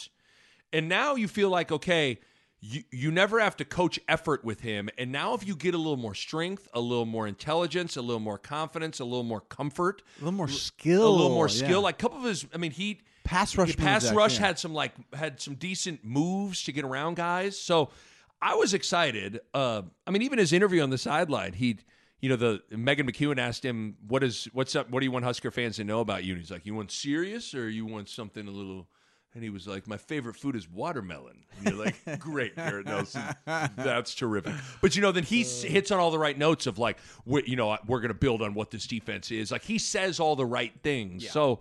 And now you feel like okay. You, you never have to coach effort with him. And now, if you get a little more strength, a little more intelligence, a little more confidence, a little more comfort, a little more skill, a little more yeah. skill. Like a couple of his, I mean, he Pass rush pass moves, rush had some like had some decent moves to get around guys. So I was excited. Uh, I mean, even his interview on the sideline, he, you know, the Megan McEwen asked him, "What is what's up? What do you want Husker fans to know about you?" And he's like, "You want serious or you want something a little." And he was like, "My favorite food is watermelon." And you're like, *laughs* "Great, Garrett Nelson, that's terrific." But you know, then he s- uh. hits on all the right notes of like, we, you know, we're going to build on what this defense is. Like he says all the right things. So,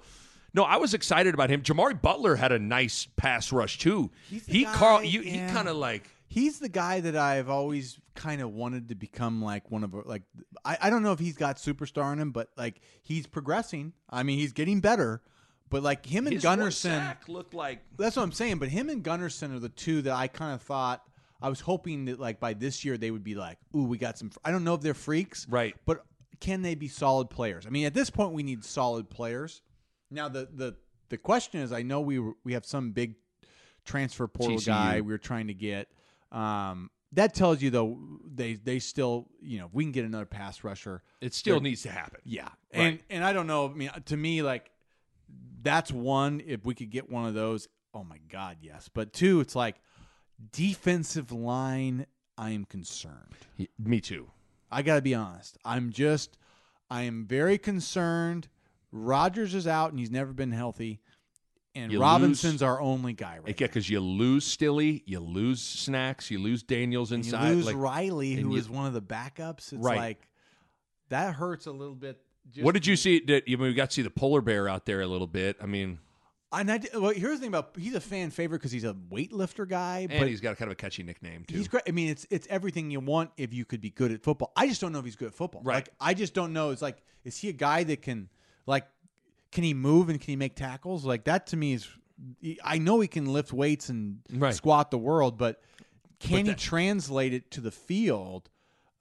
no, I was excited about him. Jimari Butler had a nice pass rush too. He guy- Carl, you, he kind of like He's the guy that I've always kind of wanted to become like one of like I, I don't know if he's got superstar in him, but like he's progressing. I mean, he's getting better. But like him and his Gunnerson, looked like that's what I'm saying. But him and Gunnerson are the two that I kind of thought I was hoping that like by this year they would be like, ooh, we got some. I don't know if they're freaks, Right. But can they be solid players? I mean, at this point, we need solid players. Now the the the question is, I know we were, we have some big transfer portal TCU. guy we are trying to get. Um, that tells you though they they still you know if we can get another pass rusher. it still needs to happen. Yeah, and and I don't know. I mean, to me, like that's one. If we could get one of those, oh my god, yes. But two, it's like defensive line. I am concerned. Me too. I got to be honest. I'm just, I am very concerned. Rogers is out and he's never been healthy, and You Robinson's lose- our only guy right. Yeah, because you lose Stilly, you lose Snacks, you lose Daniels inside. You lose like, Riley, and who you- is one of the backups. It's Right. like that hurts a little bit. Just what did you see? Did, you I mean, we got to see the polar bear out there a little bit. I mean, And I, did- well, here's the thing about he's a fan favorite because he's a weightlifter guy, and but he's got kind of a catchy nickname too. he's great. I mean, it's it's everything you want if you could be good at football. I just don't know if he's good at football. Right. Like I just don't know. It's like is he a guy that can like can he move and can he make tackles? Like that to me is I know he can lift weights and Right. squat the world, but can he that- translate it to the field?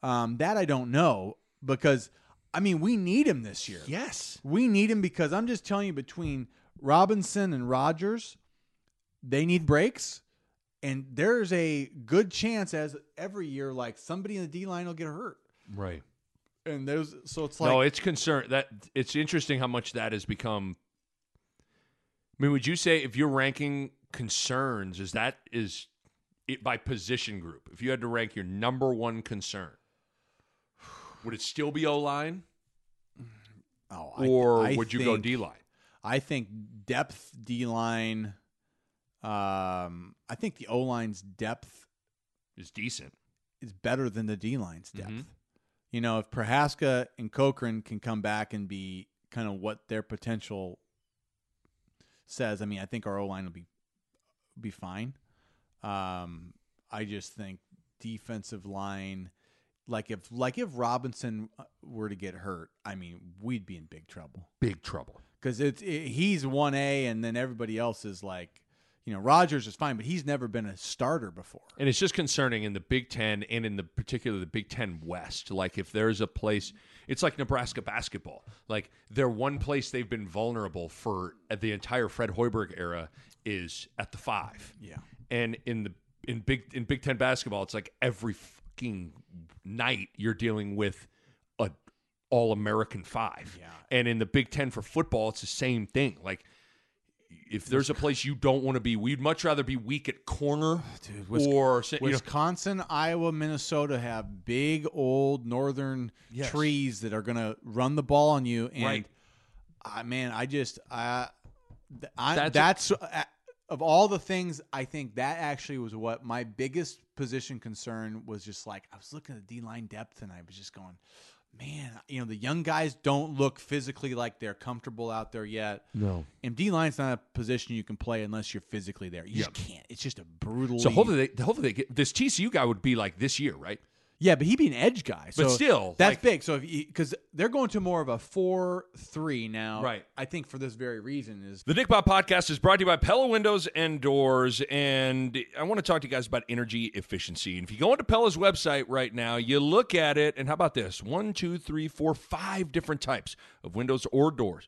Um, that I don't know because I mean we need him this year. yes. We need him because I'm just telling you between Robinson and Rogers, they need breaks. And there's a good chance as every year, like somebody in the D line will get hurt. Right. And there's so it's like no, it's concern that it's interesting how much that has become I mean, would you say if you're ranking concerns, is that is it by position group? If you had to rank your number one concern, would it still be O line, Oh, or I would you go D line? I think depth D line. Um, I think the O line's depth Is decent. is better than the D line's depth. Mhm. You know, if Prochazka and Corcoran can come back and be kind of what their potential says, I mean, I think our O line will be be fine. Um, I just think defensive line, like if like if Robinson uh, were to get hurt, I mean, we'd be in big trouble Big trouble. because it's it, he's one A, and then everybody else is like, you know, Rogers is fine, but he's never been a starter before. And it's just concerning in the Big Ten and in the particular the Big Ten West. Like if there's a place, it's like Nebraska basketball. Like their one place they've been vulnerable for the entire Fred Hoiberg era is at the five. Yeah. And in the in big in Big Ten basketball, it's like every fucking night you're dealing with a all American five. Yeah. And in the Big Ten for football, it's the same thing. Like if there's a place you don't want to be, we'd much rather be weak at corner Dude, Wis- or you know, Wisconsin, Iowa, Minnesota have big old northern Yes. trees that are going to run the ball on you. And Right. I man, I just I, I That's that's, a- uh, of all the things. I think that actually was what my biggest position concern was. Just like I was looking at the D line depth, and I was just going, man, you know, the young guys don't look physically like they're comfortable out there yet. No. And D line's not a position you can play unless you're physically there. You just can't. It's just a brutal. So hopefully, they, hopefully they get this TCU guy would be like this year, right? Yeah, but he'd be an edge guy. So But still, that's like- big. So if because they're going to more of a four-three now, Right. I think for this very reason is The Nick Bob Podcast is brought to you by Pella Windows and Doors, and I want to talk to you guys about energy efficiency. And if you go into Pella's website right now, you look at it, and how about this? One, two, three, four, five different types of windows or doors.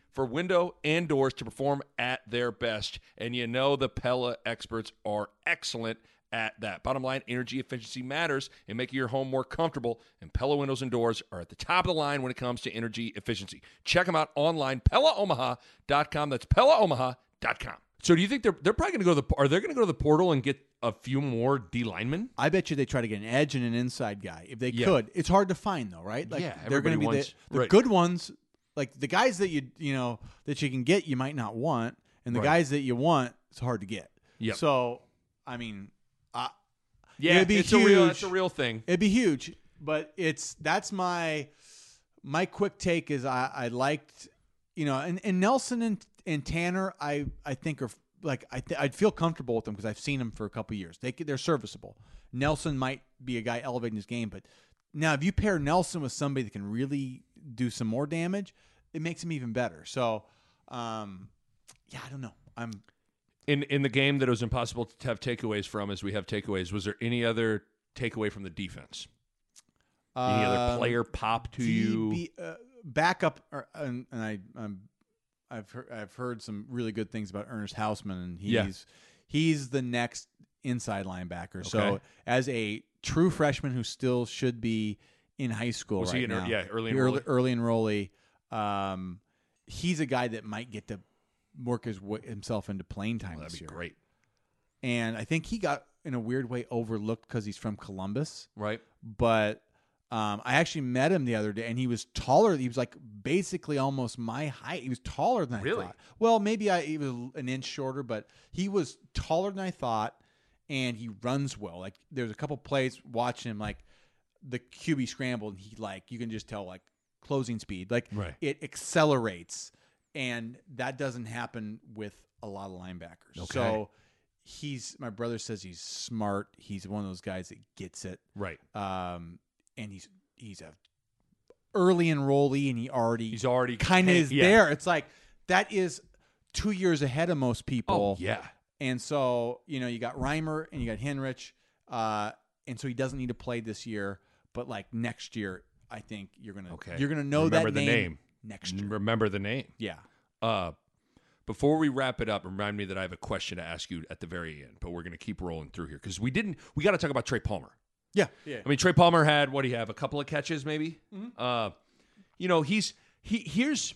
for window and doors to perform at their best. And you know the Pella experts are excellent at that. Bottom line, energy efficiency matters in making your home more comfortable, and Pella windows and doors are at the top of the line when it comes to energy efficiency. Check them out online, PellaOmaha.com. That's PellaOmaha.com. So do you think they're they're probably going to go to the are they going to go to the portal and get a few more D linemen? I bet you they try to get an edge and an inside guy if they Yeah. could. It's hard to find though, right? Like Yeah, they're going to be wants- the, the right. good ones, like the guys that you you know that you can get, you might not want, and the Right. guys that you want, it's hard to get. Yeah. So I mean, uh, Yeah, It'd be it's a real it's a real thing. It'd be huge, but it's that's my my quick take is I I liked you know and, and Nelson and, and Tannor I I think are like I th- I'd feel comfortable with them because I've seen them for a couple years. They they're serviceable. Nelson might be a guy elevating his game, but now if you pair Nelson with somebody that can really do some more damage, it makes him even better. So, um, yeah, I don't know. I'm in in the game that it was impossible to have takeaways from as we have takeaways was there any other takeaway from the defense any other um, player pop to you uh, backup, or, and, and I, I'm, I've heard, I've heard some really good things about Ernest Hausmann, and he's Yeah. he's the next inside linebacker. So as a true freshman who still should be in high school Was right he in now, yeah, early early, enrollee? early enrollee, um, he's a guy that might get to work his himself into playing time Well, this that'd be year. great And I think he got in a weird way overlooked because he's from Columbus right but um, I actually met him the other day, and he was taller. He was like basically almost my height. He was taller than I Really? thought. Well, maybe I he was an inch shorter, but he was taller than I thought, and he runs well. Like there's a couple plays watching him, like the QB scrambled. And he like you can just tell like closing speed, like Right. it accelerates, and that doesn't happen with a lot of linebackers. Okay. So. He's my brother says he's smart. He's one of those guys that gets it right um, and he's he's a early enrollee, and he already he's already kind of is yeah. there. It's like that is two years ahead of most people. oh yeah And so, you know, you got Reimer and you got Henrich. Uh, and so he doesn't need to play this year, but like next year, I think you're gonna Okay. you're gonna know Remember that the name. next year. Remember the name. Yeah. Uh, before we wrap it up, remind me that I have a question to ask you at the very end, but we're going to keep rolling through here because we didn't. We got to talk about Trey Palmer. Yeah. Yeah. I mean, Trey Palmer had what do you have? A couple of catches, maybe. Uh, you know, he's he. Here's.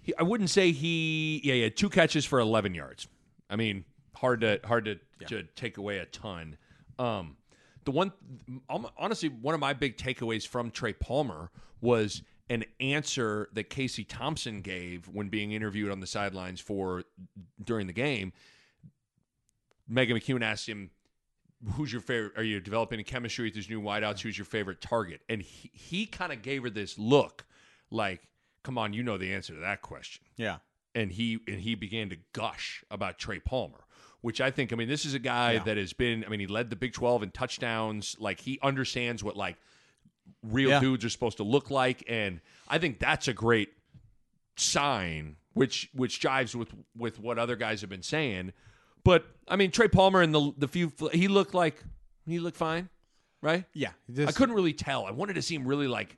He, I wouldn't say he. Yeah, he had two catches for 11 yards. I mean, hard to hard to, to take away a ton. Um, the one, um, honestly, one of my big takeaways from Trey Palmer was an answer that Casey Thompson gave when being interviewed on the sidelines for during the game. Megan McEwen asked him, who's your favorite? Are you developing a chemistry with these new wideouts? Who's your favorite target? And he, he kind of gave her this look, like, "Come on, you know the answer to that question." Yeah. And he and he began to gush about Trey Palmer, which I think, I mean, this is a guy that has been. I mean, he led the Big Twelve in touchdowns. Like he understands what like real Yeah. dudes are supposed to look like, and I think that's a great sign, which which jives with with what other guys have been saying. But I mean, Trey Palmer and the the few he looked like he looked fine, right? Yeah. I couldn't really tell. I wanted to see him really like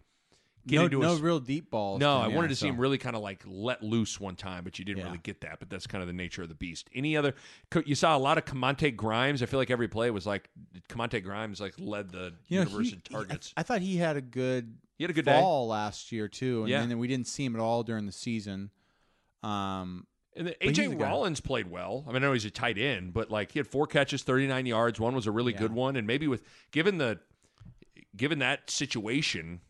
get no, into no his real deep balls. no, I yeah, wanted to see him really kind of like let loose one time, but you didn't Yeah. really get that. But that's kind of the nature of the beast. Any other? You saw a lot of Kamonte Grimes. I feel like every play was like Kamonte Grimes like led the You know, universe he- in he- targets. I, I thought he had a good He had a good day. last year too, and Yeah. then we didn't see him at all during the season. Um, and then AJ a guy. Rollins played well. I mean, I know he's a tight end, but like he had four catches, thirty nine yards. One was a really Yeah. good one, and maybe with given the given that situation,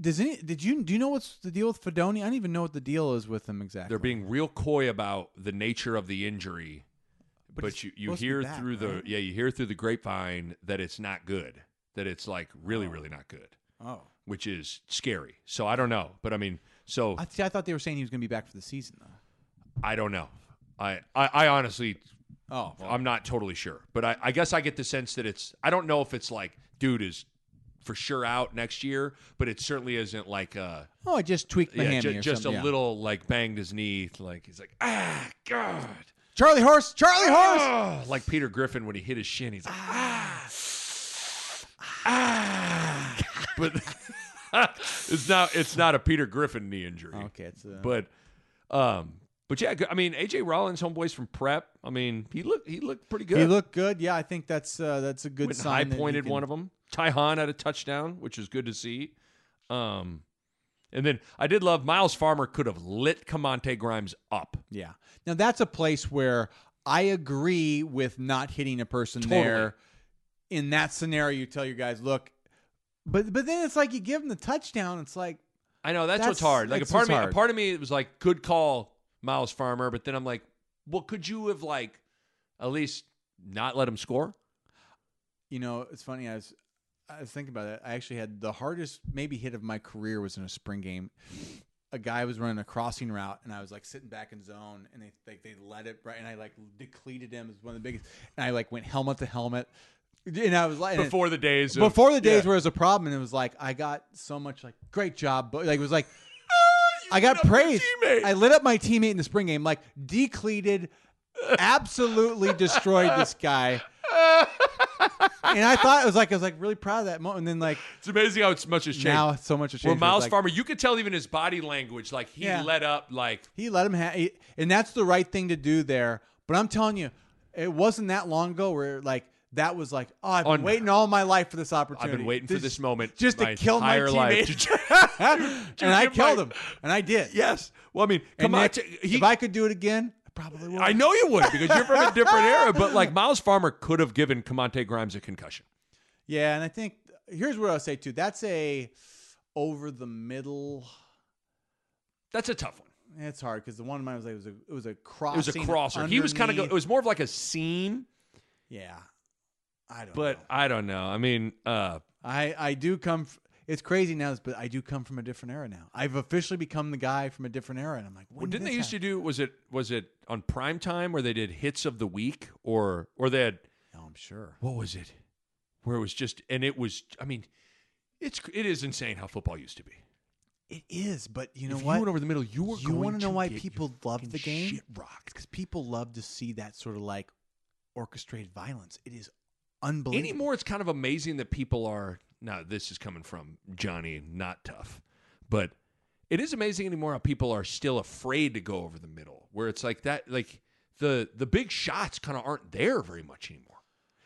does any did you do you know what's the deal with Fidone? I don't even know what the deal is with him exactly. they're being real coy about the nature of the injury. But, he's you, you supposed to be hear through the right? yeah you hear through the grapevine that it's not good that it's like really oh. really not good oh, which is scary so I don't know but I mean so I, see, I thought they were saying he was going to be back for the season though. I don't know I I, I honestly Oh, well, I'm not totally sure but I, I guess I get the sense that it's I don't know if it's like dude is for sure out next year but it certainly isn't like uh oh, I just tweaked my yeah, hammy ju- or just a something, yeah. little like banged his knee like he's like ah god Charlie Horse, Charlie Horse. Ah, like Peter Griffin when he hit his shin, he's like, ah, ah. but *laughs* it's not it's not a Peter Griffin knee injury. Okay, it's uh, But um, but yeah, I mean AJ Rollins, homeboys from Prep. I mean he looked he looked pretty good. he looked good. Yeah, I think that's uh, that's a good Went and sign. high that he pointed can- one of them. Ty Hahn had a touchdown, which is good to see. Um, and then I did love Myles Farmer could have lit Kamonte Grimes up. Yeah. Now that's a place where I agree with not hitting a person Totally. there. In that scenario, you tell your guys, look, but but then it's like you give them the touchdown. It's like I know that's, what's hard. Like a part of me, what's a part of me, it was like good call, Myles Farmer. But then I'm like, well, could you have like at least not let him score? you know, it's funny. I was I was thinking about it. I actually had the hardest maybe hit of my career was in a spring game. A guy was running a crossing route, and I was like sitting back in zone, and they like they let it right, and I like depleted him as one of the biggest, and I like went helmet to helmet, and I was like Before the days, of, before the days yeah. where it was a problem, and it was like I got so much like great job, but like it was like ah, You I got lit up your praise. I lit up my teammate in the spring game, like decleated, absolutely destroyed this guy. *laughs* and I thought it was like I was like really proud of that moment. And then like it's amazing how much has changed. now so much has changed. Myles Like, Farmer, you could tell even his body language, like he Yeah. let up, like he let him have, and that's the right thing to do there. But I'm telling you, it wasn't that long ago where like that was like, oh, I've been Un- waiting all my life for this opportunity. I've been waiting for this moment just to kill my teammate. *laughs* and I killed my- him, and I did. yes. Well, I mean, And come on. Nick, he, if I could do it again, probably would. I know you would because you're from a different era. But *laughs* like Myles Farmer could have given Kamonte Grimes a concussion. Yeah, and I think here's what I'll say too. That's a over the middle. That's a tough one. It's hard because the one of mine was like it was a it was a cross. It was a crosser. He was kind of. Go, it was more of like a scene, yeah. I don't. Know. But know. I don't know. I mean, uh, I I do come. F- it's crazy now, but I do come from a different era now. I've officially become the guy from a different era, and I'm like, well, didn't they used to do? Was it was it on prime time where they did hits of the week, or or they had No, I'm sure. what was it? Where it was just and it was. I mean, it's it is insane how football used to be. It is, but you know if what? you went over the middle, you were. you want to know why people love the game? Shit rocked. because people love to see that sort of like orchestrated violence. It is unbelievable. Anymore, it's kind of amazing that people are. Now, this is coming from Johnny, not tough, but it is amazing anymore how people are still afraid to go over the middle. Where it's like that, like the the big shots kind of aren't there very much anymore.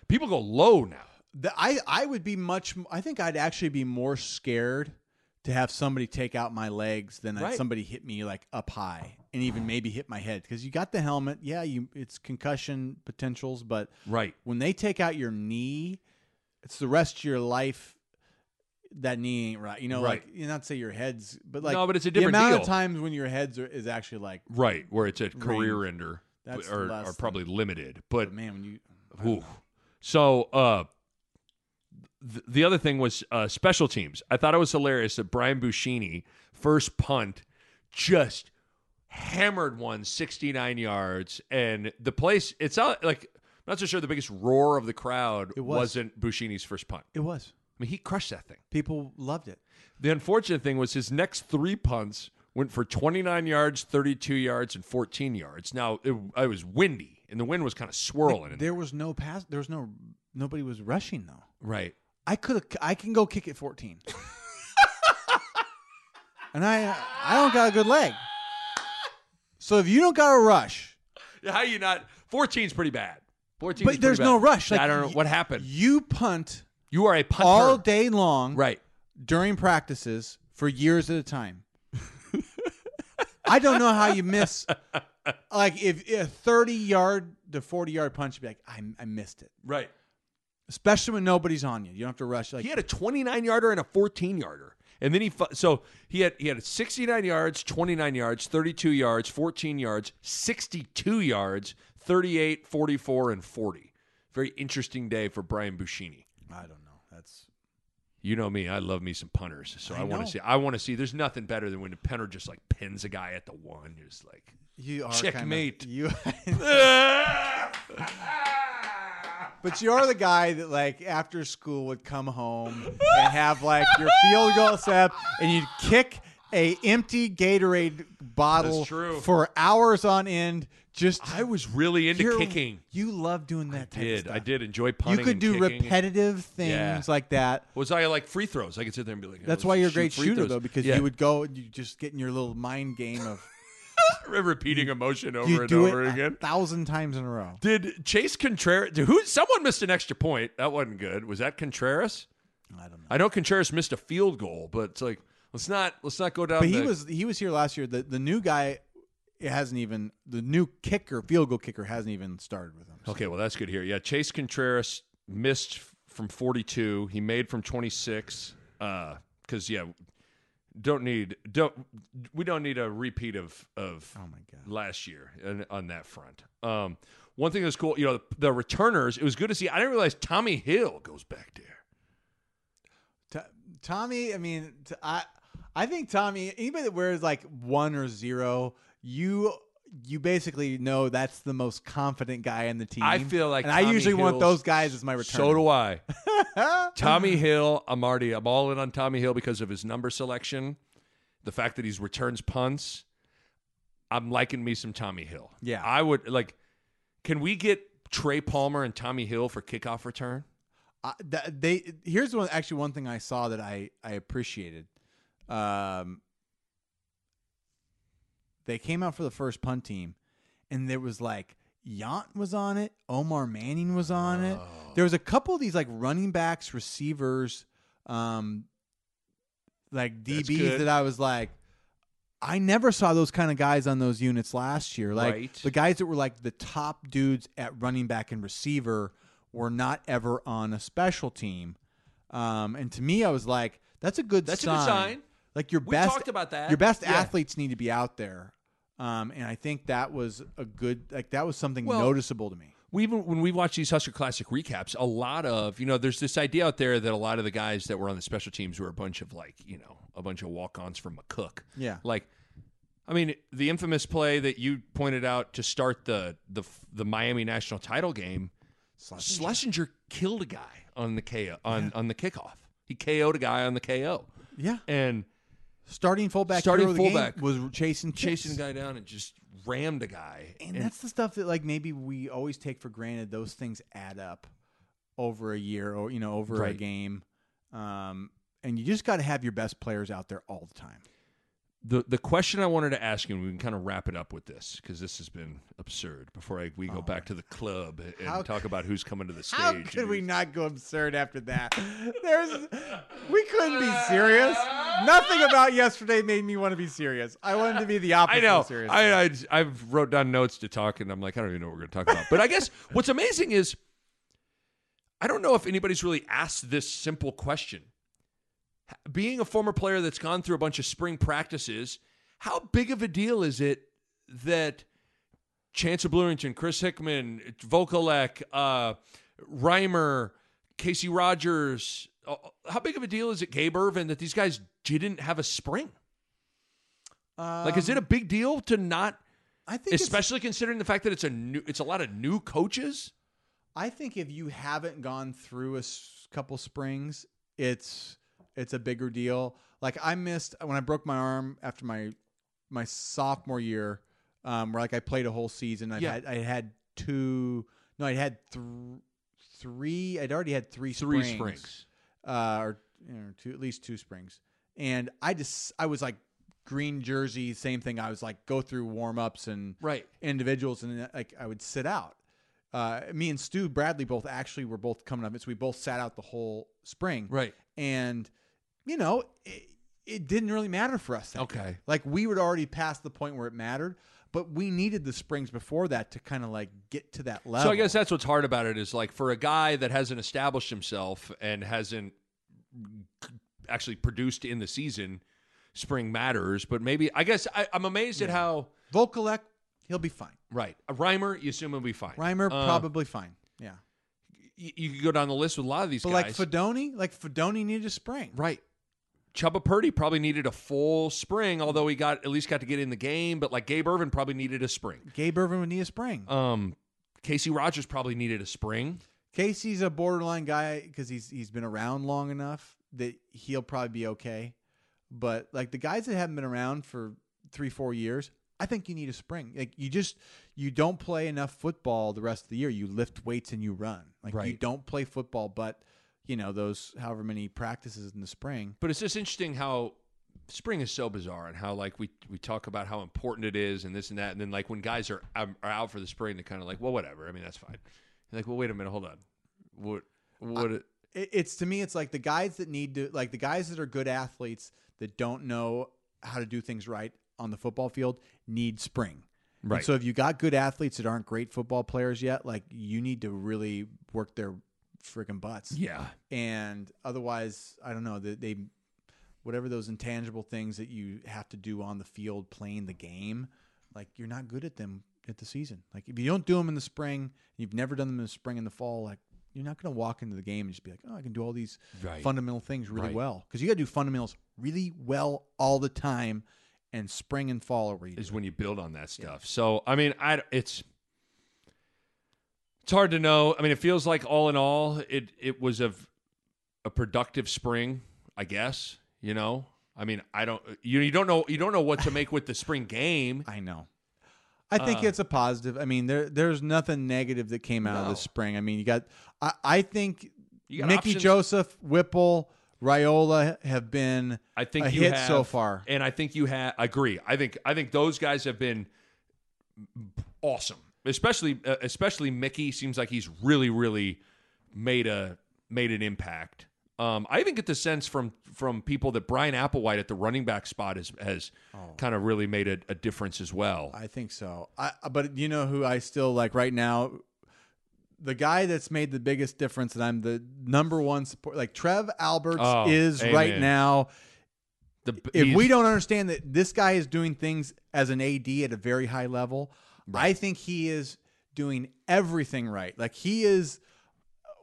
People go low now. The- I I would be much. I think I'd actually be more scared to have somebody take out my legs than Right. somebody hit me like up high and even maybe hit my head because you got the helmet. Yeah, you it's concussion potentials, but Right. when they take out your knee, it's the rest of your life. That knee ain't right. You know, Right. like you not say your head's, but like No, but it's a different the amount deal. of times when your heads are, is actually like, Right, where it's a career ender That's or, than- probably limited. But but man, when you Ooh. So, uh, th- the other thing was uh, special teams. I thought it was hilarious that Brian Buschini, first punt, just hammered one 69 yards. And the place, it's not like, I'm not so sure the biggest roar of the crowd It was. wasn't Buschini's first punt. it was mean, he crushed that thing. people loved it. The unfortunate thing was his next three punts went for 29 yards, 32 yards, and 14 yards. Now, it, it was windy, and the wind was kind of swirling. in There was no pass. There was no nobody was rushing though. right. I could have. I can go kick it 14. *laughs* and I I don't got a good leg. So if you don't got a rush, How you not? 14's pretty bad. 14 but there's no rush. Like I don't know what happened. You punt You are a punter. all day long, Right. during practices for years at a time. I don't know how you miss. Like if a 30 yard to 40 yard punch, you'd be like, I, I missed it. Right. Especially when nobody's on you. You don't have to rush. Like He had a 29 yarder and a 14 yarder. And then he so he had he had 69 yards, 29 yards, 32 yards, 14 yards, 62 yards, 38, 44 and 40. Very interesting day for Brian Buschini I don't know. That's You know me, I love me some punters. So I, I want to see I want to see there's nothing better than when a punter just like pins a guy at the one. You're just like you are Checkmate. Kind *laughs* of, you, *laughs* but you are the guy that like after school would come home and have like your field goal set and you'd kick a empty Gatorade bottle for hours on end. Just I was really into you're- kicking. You love doing that. type of did stuff. I did enjoy punting? You could and do kicking. repetitive things Yeah. like that. Was I like free throws? I could sit there and be like, That's "Oh, why you're a shoot great free shooter throws." though, because Yeah. you would go and you just get in your little mind game of *laughs* repeating emotion over you and do over it again. a thousand times in a row. Did Chase Contreras? Who? Someone missed an extra point. That wasn't good. Was that Contreras? I don't know. I know Contreras missed a field goal, but it's like let's not let's not go down. But he the- was he was here last year. The the new guy it hasn't even the new kicker field goal kicker hasn't even started with him. So okay. Well, that's good here. Yeah, Chase Contreras missed from 42. He made from 26. Because yeah, don't need don't we don't need a repeat of of Oh my god. last year on, on that front. Um, one thing that's cool, you know, the, the returners. It was good to see. I didn't realize Tommy Hill goes back there. To- Tommy, I mean, t- I I think Tommy. Anybody that wears like one or zero, you you basically know that's the most confident guy in the team. I feel like and I Tommy usually want those guys as my return. So do I. *laughs* Tommy Hill, I'm already I'm all in on Tommy Hill because of his number selection, the fact that he's returns punts. I'm liking me some Tommy Hill. Yeah. I would like. Can we get Trey Palmer and Tommy Hill for kickoff return? I, th- they here's one actually one thing I saw that I I appreciated. Um, they came out for the first punt team, and there was like Yant was on it, Omar Manning was on it. There was a couple of these like running backs, receivers, um, like DBs that I was like. I never saw those kind of guys on those units last year. Like Right. the guys that were like the top dudes at running back and receiver were not ever on a special team. Um, and to me, I was like, that's a good That's a good sign. Like your We best talked about that. Your best Yeah. athletes need to be out there. Um, and I think that was a good like that was something Well, noticeable to me. we even when we watch these Husker Classic recaps, a lot of you know, there's this idea out there that a lot of the guys that were on the special teams were a bunch of like you know a bunch of walk-ons from McCook. Yeah. like I mean the infamous play that you pointed out to start the the the Miami national title game. Schlesinger killed a guy on the KO on on the kickoff. He KO'd a guy on the KO. Yeah. And Starting fullback, Starting hero of the game fullback. was chasing chasing a guy down and just rammed a guy. and that's the stuff that like maybe we always take for granted. Those things add up over a year or you know over a game, um, and you just got to have your best players out there all the time. The the question I wanted to ask you, and we can kind of wrap it up with this because this has been absurd. Before I, we go oh, back to the club and Oh. How- talk about who's coming to the stage. How could we not go absurd after that? There's, we couldn't be serious. Nothing about yesterday made me want to be serious. I wanted to be the opposite. I know. Of serious. I, I I've wrote down notes to talk, and I'm like, I don't even know what we're going to talk about. But I guess what's amazing is I don't know if anybody's really asked this simple question. Being a former player that's gone through a bunch of spring practices, how big of a deal is it that Chancellor Brewington, Chris Hickman, Vokolek, uh, Reimer, Casey Rogers, uh, how big of a deal is it, Gabe Ervin, that these guys didn't have a spring? Like, is it a Um, big deal to not, I think especially considering the fact that it's a new, it's a lot of new coaches? I think if you haven't gone through a s- couple springs, it's it's a bigger deal. Like I missed when I broke my arm after my my sophomore year, um, where like I played a whole season. I Yeah. had I had two. No, I had th- three. I'd already had three Three springs, springs. uh, or you know, two at least two springs. And I just I was like green jersey, same thing. I was like go through warm ups and Right. individuals, and like I would sit out. Uh, me and Stu Bradley both actually were both coming up, so we both sat out the whole spring. Right. And you know, it, it didn't really matter for us. Okay. year. Like we would already past the point where it mattered, but we needed the springs before that to kind of like get to that level. So I guess that's what's hard about it is like for a guy that hasn't established himself and hasn't actually produced in the season, spring matters. But maybe I guess I, I'm amazed at how Vokolek, he'll be fine. right a Reimer you assume he'll be fine. Reimer Uh, probably fine. Yeah. you could go down the list with a lot of these But guys. like Fidone, like Fidone needed a spring. right. Chubba Purdy probably needed a full spring, although he got at least got to get in the game. But like Gabe Ervin probably needed a spring. Gabe Ervin would need a spring. Um, Casey Rogers probably needed a spring. Casey's a borderline guy because he's he's been around long enough that he'll probably be okay. But like the guys that haven't been around for three four years, I think you need a spring. Like you just you don't play enough football the rest of the year. You lift weights and you run. Like you don't play football, but you know those however many practices in the spring. But it's just interesting how spring is so bizarre and how like we we talk about how important it is and this and that, and then like when guys are are out for the spring, they're kind of like, well, whatever. I mean, that's fine. You're like, well, wait a minute, hold on. What what? it, it's to me it's like the guys that need to like the guys that are good athletes that don't know how to do things right on the football field need spring And Right. so if you got good athletes that aren't great football players yet like you need to really work their freaking butts yeah. and otherwise i don't know they, they whatever those intangible things that you have to do on the field playing the game like you're not good at them at the season like if you don't do them in the spring you've never done them in the spring and the fall like you're not going to walk into the game and just be like oh i can do all these Right. fundamental things really Right. well because you got to do fundamentals really well all the time and spring and fall are where Is when you build on that stuff. So I mean, I it's it's hard to know. I mean, it feels like all in all, it it was a a productive spring, I guess. You know, I mean, I don't you you don't know you don't know what to make with the spring game. *laughs* I know. I think Uh, it's a positive. I mean, there there's nothing negative that came out of the spring. I mean, you got I, I think Mickey options. Joseph, Whipple, Raiola have been I think a hit have, so far. and I think you have. I agree. I think I think those guys have been awesome. Especially uh, especially Mickey seems like he's really really made a made an impact. Um, I even get the sense from from people that Bryan Applewhite at the running back spot has has kind of really made a, a difference as well. Oh. I think so. I but you know who I still like right now the guy that's made the biggest difference and I'm the number one support like Trev Alberts Oh, is right now The, if we don't understand that this guy is doing things as an AD at a very high level, I think he is doing everything right. Like he is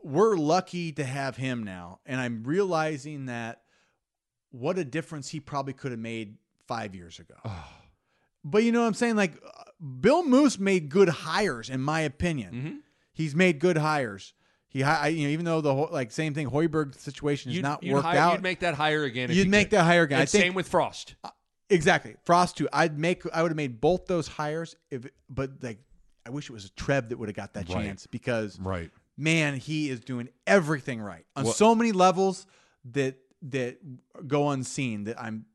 we're lucky to have him now and I'm realizing that what a difference he probably could have made 5 years ago. But you know what I'm saying like uh, Bill Moos made good hires in my opinion. Mm-hmm. He's made good hires. He, I- you know, even though the whole, like same thing, Hoiberg situation is You'd, not you'd worked hire- out. You'd make that higher again. if You'd you make could. that higher again. And I think same with Frost. Exactly Frost too. I'd make. I would have made both those hires if, but like, I wish it was Trev that would have got that Right. chance because Right. man, he is doing everything right on Well- so many levels that that go unseen. That I'm.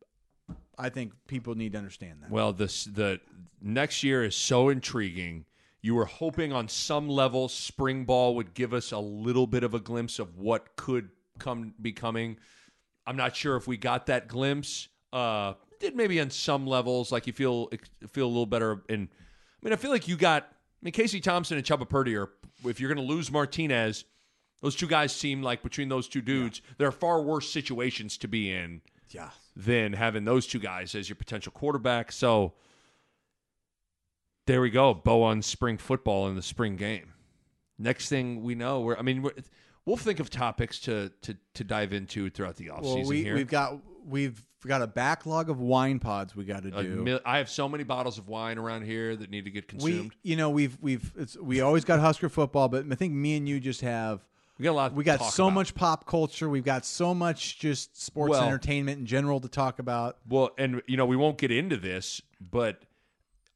I think people need to understand that. Well, this the next year is so intriguing. You were hoping on some level spring ball would give us a little bit of a glimpse of what could come be coming. I'm not sure if we got that glimpse. Uh, did maybe on some levels like you feel feel a little better. And I mean, I feel like you got. I mean, Casey Thompson and Chubba Purdy are. If you're going to lose Martinez, those two guys seem like between those two dudes, there are far worse situations to be in yeah. than having those two guys as your potential quarterback. So there we go. Bow on spring football in the spring game. Next thing we know, we're, I mean, we're, we'll think of topics to to, to dive into throughout the offseason Well, we, here. we've got we've got a backlog of wine pods we got to do. mil- I have so many bottles of wine around here that need to get we consumed. you know we've we've it's, we always got Husker football, but I think me and you just have We, got a lot. we got so about. much pop culture. We've got so much just sports Well- entertainment in general to talk about. Well, and you know, we won't get into this, but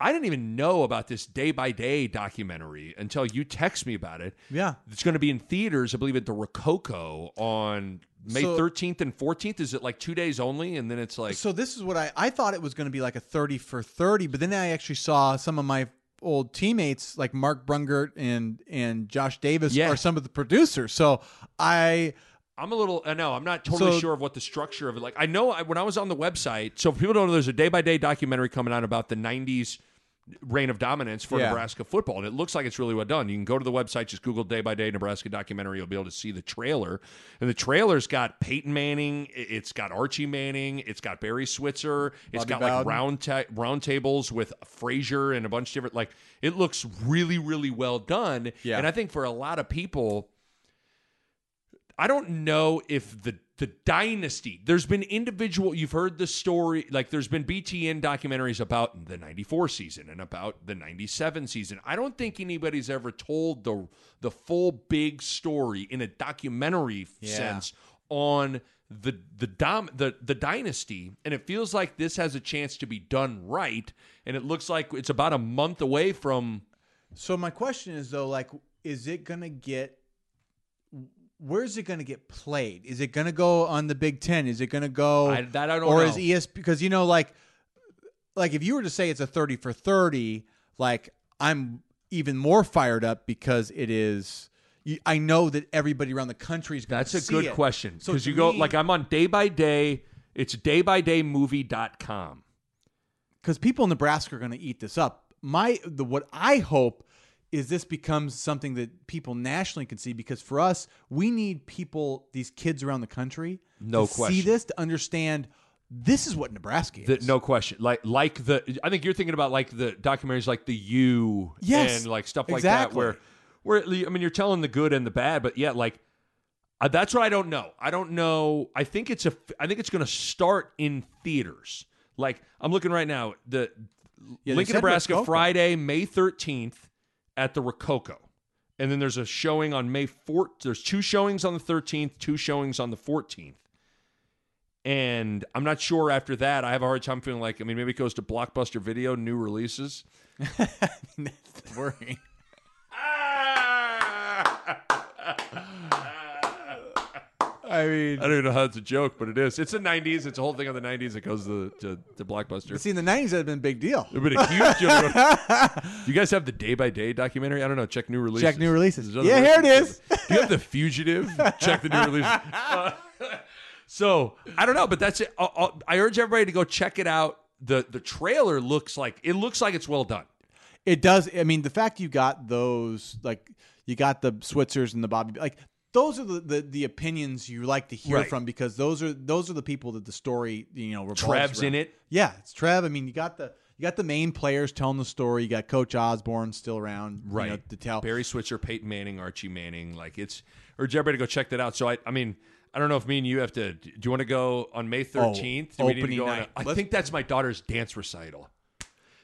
I didn't even know about this day by day documentary until you text me about it. Yeah. It's going to be in theaters, I believe, at the Rococo on May So- 13th and 14th. Is it like two days only? And then it's like, So this is what I I thought it was going to be like a 30 for 30, but then I actually saw some of my old teammates like Mark Brungert and and Josh Davis Yeah. are some of the producers. So I I'm a little, I know, I'm not totally So- sure of what the structure of it. Like, I know I, when I was on the website, so if people don't know, there's a day by day documentary coming out about the 90s reign of dominance for Yeah. Nebraska football, and it looks like it's really well done. You can go to the website, just Google day by day Nebraska documentary. You'll be able to see the trailer, and the trailer's got Peyton Manning, it's got Archie Manning, it's got Barry Switzer, it's Bobby got like round ta- round tables with Frazier and a bunch of different. Like, it looks really, really well done. Yeah. and I think for a lot of people. I don't know if the the dynasty. There's been individual. You've heard the story. Like there's been BTN documentaries about the '94 season and about the '97 season. I don't think anybody's ever told the the full big story in a documentary Yeah. sense on the the dom the the dynasty. And it feels like this has a chance to be done right. And it looks like it's about a month away from. So my question is though, like, is it gonna get? Where's it gonna get played? Is it gonna go on the Big Ten? Is it gonna go? I- that I don't or know. is ES because you know, like, like if you were to say it's a thirty for thirty, like I'm even more fired up because it is. I know that everybody around the country is going That's to a see good it. question. Because to you go like I'm on day by day. It's day by day daybydaymovie.com. because people in Nebraska are going to eat this up. My the what I hope is this becomes something that people nationally can see because for us, we need people, these kids around the country, No to see question. this to understand this is what Nebraska The, is. no question. Like like the I think you're thinking about like the documentaries like the U Yes, and like stuff like exactly. that where where I mean you're telling the good and the bad, but yeah, like uh, that's what I don't know. I don't know. I think it's a I think it's going to start in theaters. Like I'm looking right now, the Yeah, Lincoln, Nebraska, Friday, May 13th at the Rococo. And then there's a showing on May 4th. There's two showings on the 13th, two showings on the 14th. And I'm not sure after that. I have a hard time feeling like, I mean, maybe it goes to Blockbuster Video, new releases. *laughs* That's worrying. *laughs* I mean, I don't even know how it's a joke, but it is. It's the 90s. It's a whole thing on the 90s. It goes to, to, to Blockbuster. see, in the '90s, that had been a big deal. It would have been a huge deal. *laughs* you guys have the day by day documentary? I don't know. Check new releases. Check new releases. Yeah, here it is. Do you have the fugitive? Check the new releases. *laughs* Uh, so I don't know, but that's it. I'll- I'll- I urge everybody to go check it out. the The trailer looks like it looks like it's well done. It does. I mean, the fact you got those, like, you got the Switzers and the Bobby, like, those are the, the, the opinions you like to hear Right. from because those are those are the people that the story you know revolves Trev's around. in it. Yeah, it's Trev. I mean, you got the you got the main players telling the story. You got Coach Osborne still around, you know, to tell. Barry Switzer, Peyton Manning, Archie Manning. Like it's urge everybody to go check that out. So I, I mean, I don't know if me and you have to. Do you want to go on May oh, thirteenth? need to Oh, opening on a- night. I Let's- think that's my daughter's dance recital.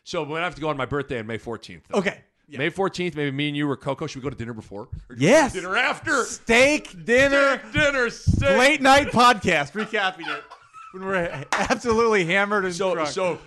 So we have to go on my birthday on May fourteenth. Okay, May 14th, maybe me and you or Coco. Should we go to dinner before? Or Yes. Dinner after. Steak dinner, Dinner. steak. late night podcast, recapping it *laughs* when we're absolutely hammered and So drunk. so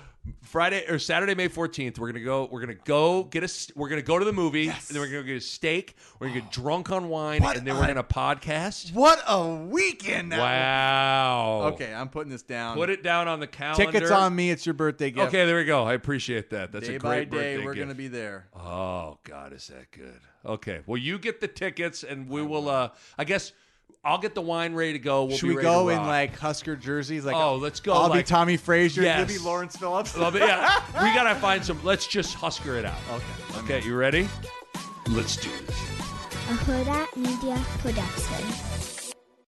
Friday or Saturday, May fourteenth, we're gonna go. We're gonna go get a. We're gonna go to the movie. And then we're gonna get a steak. We're gonna get drunk on wine, What and then we're a- gonna podcast. what a weekend! That Wow. was. Okay, I'm putting this down. Put it down on the calendar. Tickets on me. It's your birthday gift. Okay, there we go. I appreciate that. That's Day a by great day, birthday we're gift. gonna be there. Oh God, is that good? Okay, well you get the tickets, and we will. uh I guess I'll get the wine ready to go. We'll Should be we ready to go in rock. like Husker jerseys? Like, Oh, let's go, I'll like- be Tommie Frazier. Yes. You'll be Lawrence Phillips. Love it. Yeah, *laughs* we gotta find some. Let's just husker it out. Okay. Okay, you ready? Let's do this. a Hurrdat Media Production.